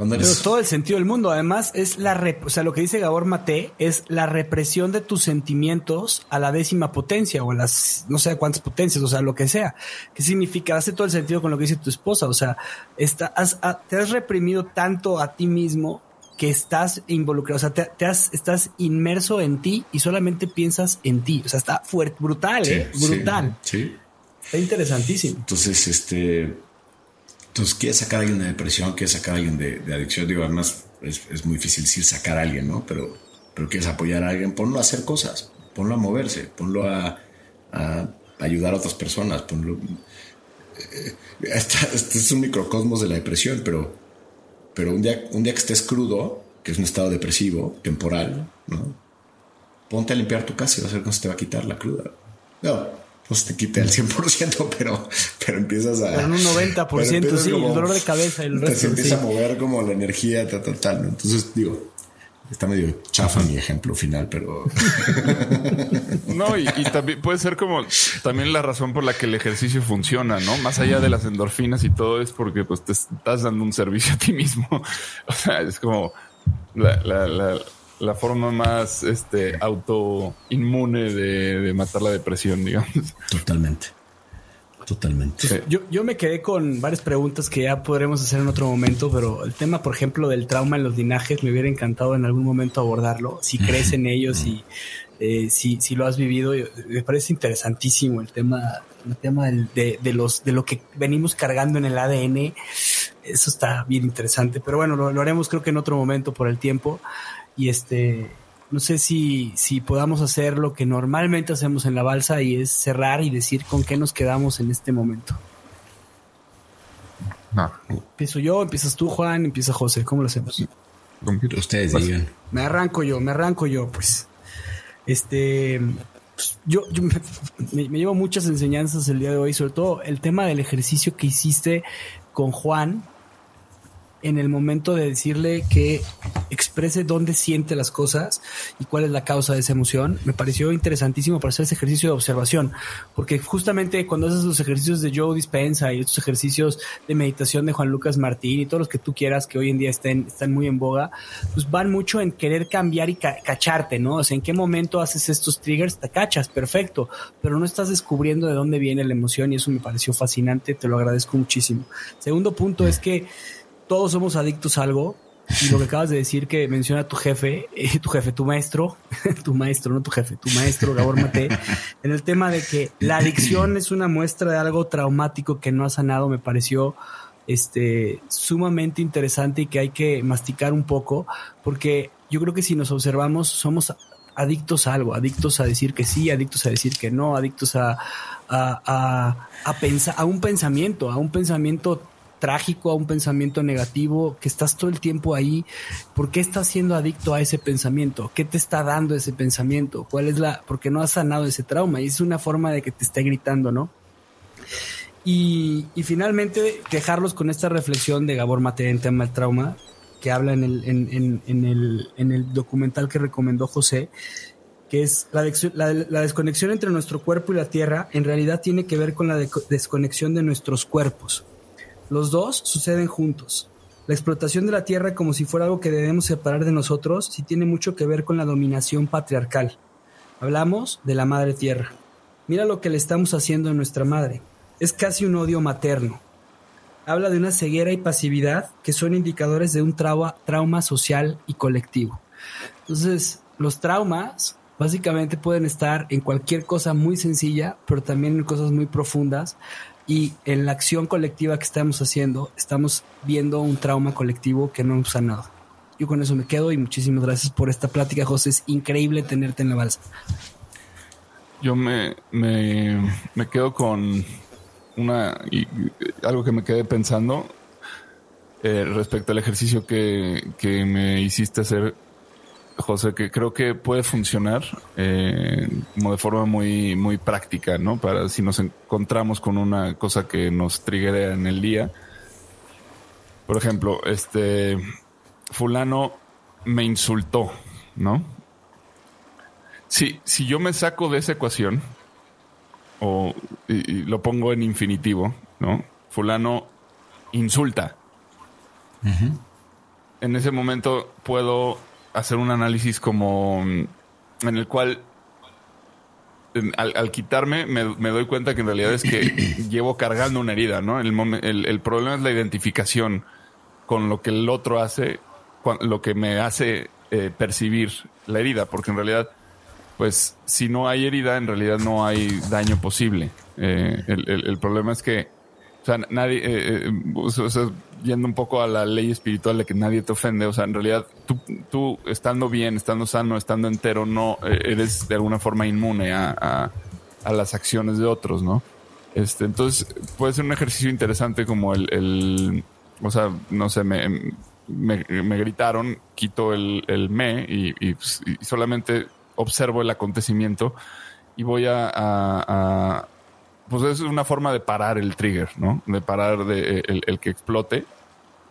Speaker 3: Cuando
Speaker 1: Pero todo el sentido del mundo. Además, es la rep- o sea, lo que dice Gabor Mate es la represión de tus sentimientos a la décima potencia o a las no sé cuántas potencias, o sea, lo que sea. ¿Qué significa? Hace todo el sentido con lo que dice tu esposa. O sea, está, has- te has reprimido tanto a ti mismo que estás involucrado, o sea, te, te has, estás inmerso en ti y solamente piensas en ti. O sea, está fuerte, brutal,
Speaker 3: Sí,
Speaker 1: ¿eh?
Speaker 3: sí,
Speaker 1: brutal.
Speaker 3: sí.
Speaker 1: Está interesantísimo.
Speaker 3: Entonces, este. Entonces, quieres sacar a alguien de depresión, quieres sacar a alguien de, adicción. Digo, además, es, es muy difícil decir sacar a alguien, ¿no? Pero, pero quieres apoyar a alguien, ponlo a hacer cosas, ponlo a moverse, ponlo a, ayudar a otras personas, ponlo. eh, este es un microcosmos de la depresión, pero, pero un, día, un día que estés crudo, que es un estado depresivo, temporal, ¿no? Ponte a limpiar tu casa y vas a ver cómo se te va a quitar la cruda. No, no se te quite al 100%, pero, pero empiezas a.
Speaker 1: En un 90%,
Speaker 3: pero empiezas
Speaker 1: sí, el dolor de cabeza y el
Speaker 3: te
Speaker 1: resto,
Speaker 3: se empieza
Speaker 1: sí.
Speaker 3: a mover como la energía, tal, tal, tal. ¿no? Entonces, digo, Está medio chafa mi ejemplo final, pero...
Speaker 2: No, y, y, también puede ser como también la razón por la que el ejercicio funciona, ¿no? Más allá de las endorfinas y todo es porque pues te estás dando un servicio a ti mismo. O sea, es como la, la, la, la forma más este, autoinmune de, de matar la depresión, digamos.
Speaker 3: Totalmente. Totalmente.
Speaker 1: Yo, yo me quedé con varias preguntas que ya podremos hacer en otro momento, pero el tema, por ejemplo, del trauma en los linajes, me hubiera encantado en algún momento abordarlo. Si crees en ellos y eh, si, si lo has vivido, me parece interesantísimo el tema, el tema del, de, de, los, de lo que venimos cargando en el ADN. Eso está bien interesante, pero bueno, lo, lo haremos creo que en otro momento por el tiempo. Y este, no sé si, si podamos hacer lo que normalmente hacemos en la balsa y es cerrar y decir con qué nos quedamos en este momento.
Speaker 2: No.
Speaker 1: Empiezo yo, empiezas tú, Juan, empieza José. ¿Cómo lo hacemos?
Speaker 3: Ustedes digan.
Speaker 1: Me arranco yo, me arranco yo, pues. Este, pues, yo, yo me, me, llevo muchas enseñanzas el día de hoy, sobre todo el tema del ejercicio que hiciste con Juan en el momento de decirle que exprese dónde siente las cosas y cuál es la causa de esa emoción, me pareció interesantísimo para hacer ese ejercicio de observación, porque justamente cuando haces los ejercicios de Joe Dispensa y estos ejercicios de meditación de Juan Lucas Martín y todos los que tú quieras que hoy en día estén, están muy en boga, pues van mucho en querer cambiar y ca cacharte, ¿no? O sea, en qué momento haces estos triggers, te cachas, perfecto, pero no estás descubriendo de dónde viene la emoción y eso me pareció fascinante, te lo agradezco muchísimo. Segundo punto es que todos somos adictos a algo. Y lo que acabas de decir que menciona tu jefe, eh, tu jefe, tu maestro, tu maestro, no tu jefe, tu maestro Gabor Mate, en el tema de que la adicción es una muestra de algo traumático que no ha sanado, me pareció este sumamente interesante y que hay que masticar un poco, porque yo creo que si nos observamos somos adictos a algo, adictos a decir que sí, adictos a decir que no, adictos a, a, a, a pensar, a un pensamiento, a un pensamiento trágico, a un pensamiento negativo, que estás todo el tiempo ahí. ¿Por qué estás siendo adicto a ese pensamiento? ¿Qué te está dando ese pensamiento? ¿Cuál es la, porque no has sanado ese trauma? Y es una forma de que te esté gritando, ¿no? Y, finalmente dejarlos con esta reflexión de Gabor Mate en tema del trauma, que habla en el, en, en, en el, en el documental que recomendó José, que es la, la, la, desconexión entre nuestro cuerpo y la tierra, en realidad tiene que ver con la desconexión de nuestros cuerpos. Los dos suceden juntos. La explotación de la tierra como si fuera algo que debemos separar de nosotros sí tiene mucho que ver con la dominación patriarcal. Hablamos de la madre tierra. Mira lo que le estamos haciendo a nuestra madre. Es casi un odio materno. Habla de una ceguera y pasividad que son indicadores de un trauma, trauma social y colectivo. Entonces, los traumas básicamente pueden estar en cualquier cosa muy sencilla, pero también en cosas muy profundas, y en la acción colectiva que estamos haciendo, estamos viendo un trauma colectivo que no hemos sanado. Yo con eso me quedo y muchísimas gracias por esta plática, José. Es increíble tenerte en la balsa.
Speaker 2: Yo me, me, me quedo con una algo que me quedé pensando eh, respecto al ejercicio que, que me hiciste hacer José, que creo que puede funcionar eh, como de forma muy, muy práctica, ¿no? Para si nos encontramos con una cosa que nos triggera en el día. Por ejemplo, este fulano me insultó, ¿no? Si, si yo me saco de esa ecuación, o y, y lo pongo en infinitivo, ¿no? Fulano insulta. Uh -huh. En ese momento puedo hacer un análisis como mm, en el cual al, al quitarme me, me, doy cuenta que en realidad es que llevo cargando una herida, ¿no? El, el, el, problema es la identificación con lo que el otro hace, lo que me hace eh, percibir la herida, porque en realidad, pues si no hay herida, en realidad no hay daño posible. Eh, el, el, problema es que, o sea, nadie, eh, eh o sea, yendo un poco a la ley espiritual de que nadie te ofende, o sea, en realidad tú, estando bien, estando sano, estando entero, no eres de alguna forma inmune a, a, las acciones de otros, ¿no? Este, entonces puede ser un ejercicio interesante como el, el o sea, no sé, me, me, gritaron, quito el, el me y, y, solamente observo el acontecimiento y voy a pues es una forma de parar el trigger, ¿no? De parar de, el, el, que explote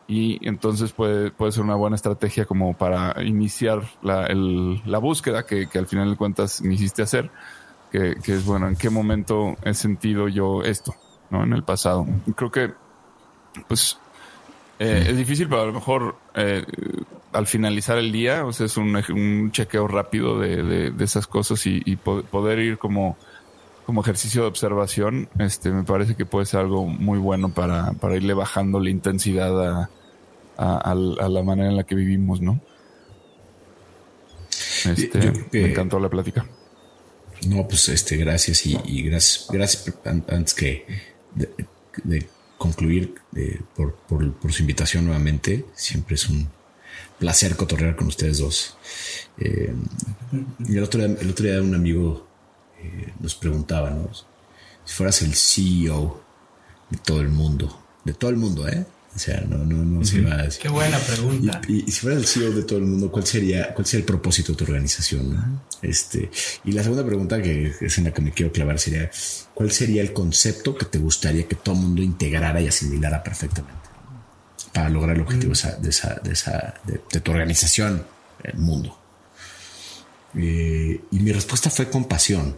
Speaker 2: y entonces puede, puede ser una buena estrategia como para iniciar la, el, la búsqueda que, que, al final de cuentas me hiciste hacer, que, que, es bueno, en qué momento he sentido yo esto, ¿no? En el pasado. Creo que, pues, eh, es difícil, pero a lo mejor eh, al finalizar el día, o sea, es un, un chequeo rápido de, de, de esas cosas y, y, poder ir como, como ejercicio de observación, este, me parece que puede ser algo muy bueno para, para irle bajando la intensidad a, a, a, la manera en la que vivimos, ¿no? Este, Yo, eh, me encantó la plática.
Speaker 3: No, pues este, gracias y, y gracias, gracias antes que de, de concluir eh, por, por, por, su invitación nuevamente. Siempre es un placer cotorrear con ustedes dos. Eh, y el otro día, el otro día un amigo eh, nos preguntaba, ¿no? Si fueras el CEO de todo el mundo, de todo el mundo, ¿eh? O sea, no, no, no se va a decir.
Speaker 1: Qué buena pregunta.
Speaker 3: Y, y, y, si fueras el CEO de todo el mundo, ¿cuál sería, cuál sería el propósito de tu organización? ¿no? Este, y la segunda pregunta que es en la que me quiero clavar sería, ¿cuál sería el concepto que te gustaría que todo el mundo integrara y asimilara perfectamente para lograr el objetivo mm. de, esa, de, esa, de, de, tu organización, el mundo? Eh, y mi respuesta fue compasión,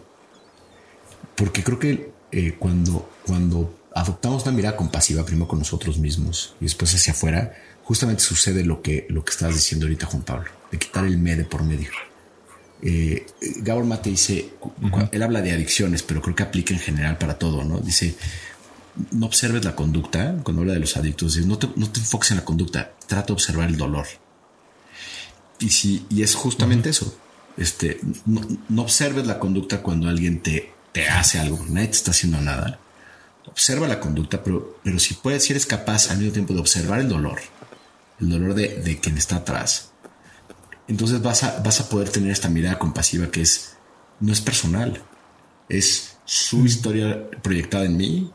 Speaker 3: porque creo que eh, cuando, cuando adoptamos una mirada compasiva primero con nosotros mismos y después hacia afuera, justamente sucede lo que, lo que estabas diciendo ahorita, Juan Pablo, de quitar el me de por medio. Eh, Gabor Mate dice, uh -huh. él habla de adicciones, pero creo que aplica en general para todo, ¿no? Dice, no observes la conducta, cuando habla de los adictos, dice, no, te, no te enfoques en la conducta, trata de observar el dolor. Y, si, y es justamente uh -huh. eso, este, no, no, observes la conducta cuando alguien te, te hace algo, nadie te está haciendo nada observa la conducta, pero, pero si puedes, si eres capaz al mismo tiempo de observar el dolor, el dolor de, de quien está atrás, entonces vas a, vas a poder tener esta mirada compasiva que es, no es personal, es su historia proyectada en mí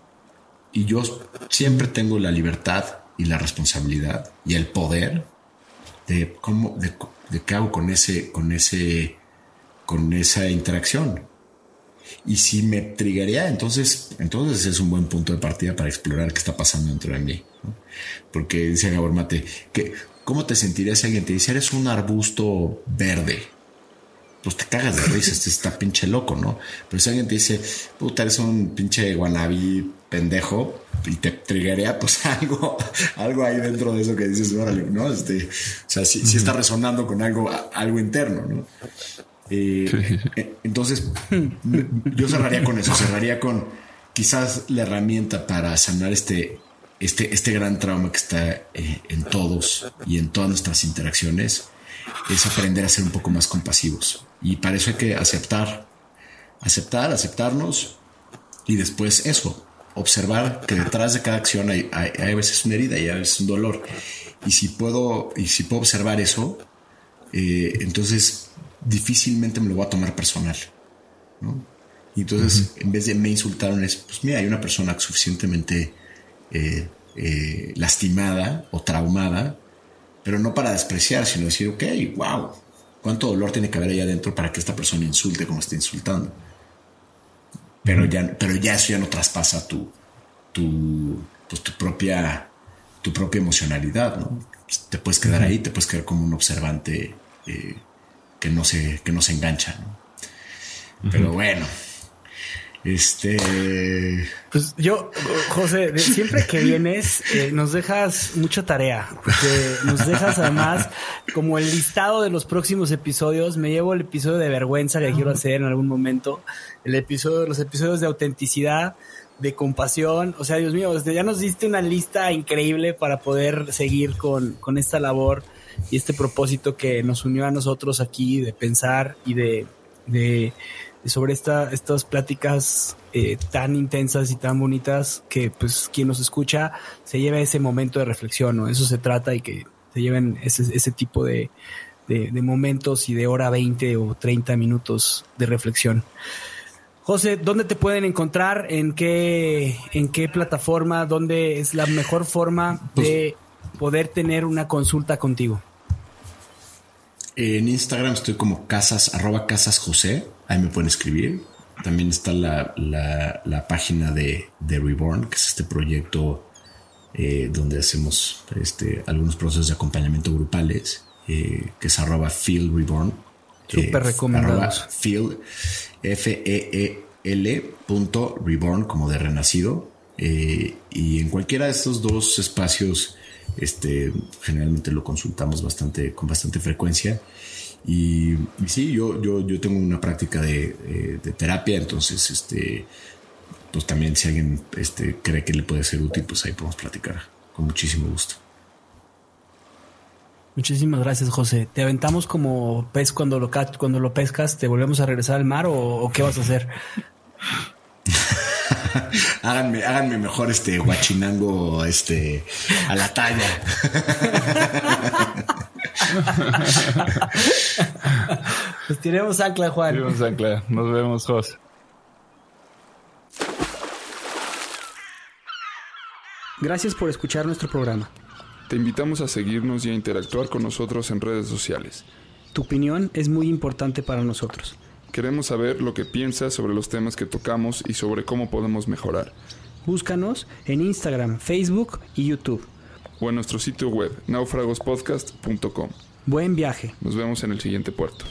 Speaker 3: y yo siempre tengo la libertad y la responsabilidad y el poder de cómo, de, de qué hago con ese, con ese, con esa interacción. Y si me triggería, entonces, entonces es un buen punto de partida para explorar qué está pasando dentro de mí. ¿no? Porque dice Gabor Mate, que, ¿cómo te sentirías si alguien te dice, eres un arbusto verde? Pues te cagas de risa, este está pinche loco, ¿no? Pero si alguien te dice, puta, eres un pinche guanabí pendejo, y te triggería, pues algo, algo ahí dentro de eso que dices, órale, ¿no? Este, o sea, si, si está resonando con algo, algo interno, ¿no? Eh, entonces, yo cerraría con eso, cerraría con quizás la herramienta para sanar este, este, este gran trauma que está eh, en todos y en todas nuestras interacciones, es aprender a ser un poco más compasivos. Y para eso hay que aceptar, aceptar, aceptarnos y después eso, observar que detrás de cada acción hay, hay, hay a veces una herida y a veces un dolor. Y si puedo, y si puedo observar eso, eh, entonces difícilmente me lo voy a tomar personal. ¿no? Y entonces, uh -huh. en vez de me insultaron, es, pues mira, hay una persona suficientemente eh, eh, lastimada o traumada, pero no para despreciar, sino decir, ok, wow, cuánto dolor tiene que haber ahí adentro para que esta persona insulte como está insultando. Pero ya, pero ya eso ya no traspasa tu, tu, pues tu propia, tu propia emocionalidad, ¿no? Te puedes quedar ahí, te puedes quedar como un observante eh, que no se, que no se engancha. ¿no? Uh -huh. Pero bueno, este.
Speaker 1: Pues yo, José, siempre que vienes, eh, nos dejas mucha tarea. Porque nos dejas además como el listado de los próximos episodios. Me llevo el episodio de vergüenza que quiero hacer en algún momento. El episodio, los episodios de autenticidad, de compasión. O sea, Dios mío, ya nos diste una lista increíble para poder seguir con, con esta labor y este propósito que nos unió a nosotros aquí de pensar y de, de, de sobre esta, estas pláticas eh, tan intensas y tan bonitas que pues quien nos escucha se lleve ese momento de reflexión, ¿no? Eso se trata y que se lleven ese, ese tipo de, de, de momentos y de hora 20 o 30 minutos de reflexión. José, ¿dónde te pueden encontrar? ¿En qué, en qué plataforma? ¿Dónde es la mejor forma de poder tener una consulta contigo?
Speaker 3: En Instagram estoy como casas, arroba casas José. Ahí me pueden escribir. También está la, la, la página de, de, Reborn, que es este proyecto eh, donde hacemos este, algunos procesos de acompañamiento grupales, eh, que es arroba Feel Reborn.
Speaker 1: Súper recomendados.
Speaker 3: Arroba Feel, F-E-E-L punto Reborn, como de renacido. y en cualquiera de estos dos espacios, este, generalmente lo consultamos bastante, con bastante frecuencia. Y, sí, yo, yo, yo tengo una práctica de, de terapia, entonces este, pues también si alguien este, cree que le puede ser útil, pues ahí podemos platicar con muchísimo gusto.
Speaker 1: Muchísimas gracias, José. ¿Te aventamos como pez cuando lo, cuando lo pescas? ¿Te volvemos a regresar al mar o, qué vas a hacer?
Speaker 3: háganme, háganme mejor este guachinango este, a la talla.
Speaker 1: pues tiremos ancla, Juan.
Speaker 2: Tiremos ancla. Nos vemos, José.
Speaker 1: Gracias por escuchar nuestro programa.
Speaker 4: Te invitamos a seguirnos y a interactuar con nosotros en redes sociales.
Speaker 1: Tu opinión es muy importante para nosotros.
Speaker 4: Queremos saber lo que piensas sobre los temas que tocamos y sobre cómo podemos mejorar.
Speaker 1: Búscanos en Instagram, Facebook y YouTube.
Speaker 4: O en nuestro sitio web, naufragospodcast.com.
Speaker 1: Buen viaje.
Speaker 4: Nos vemos en el siguiente puerto.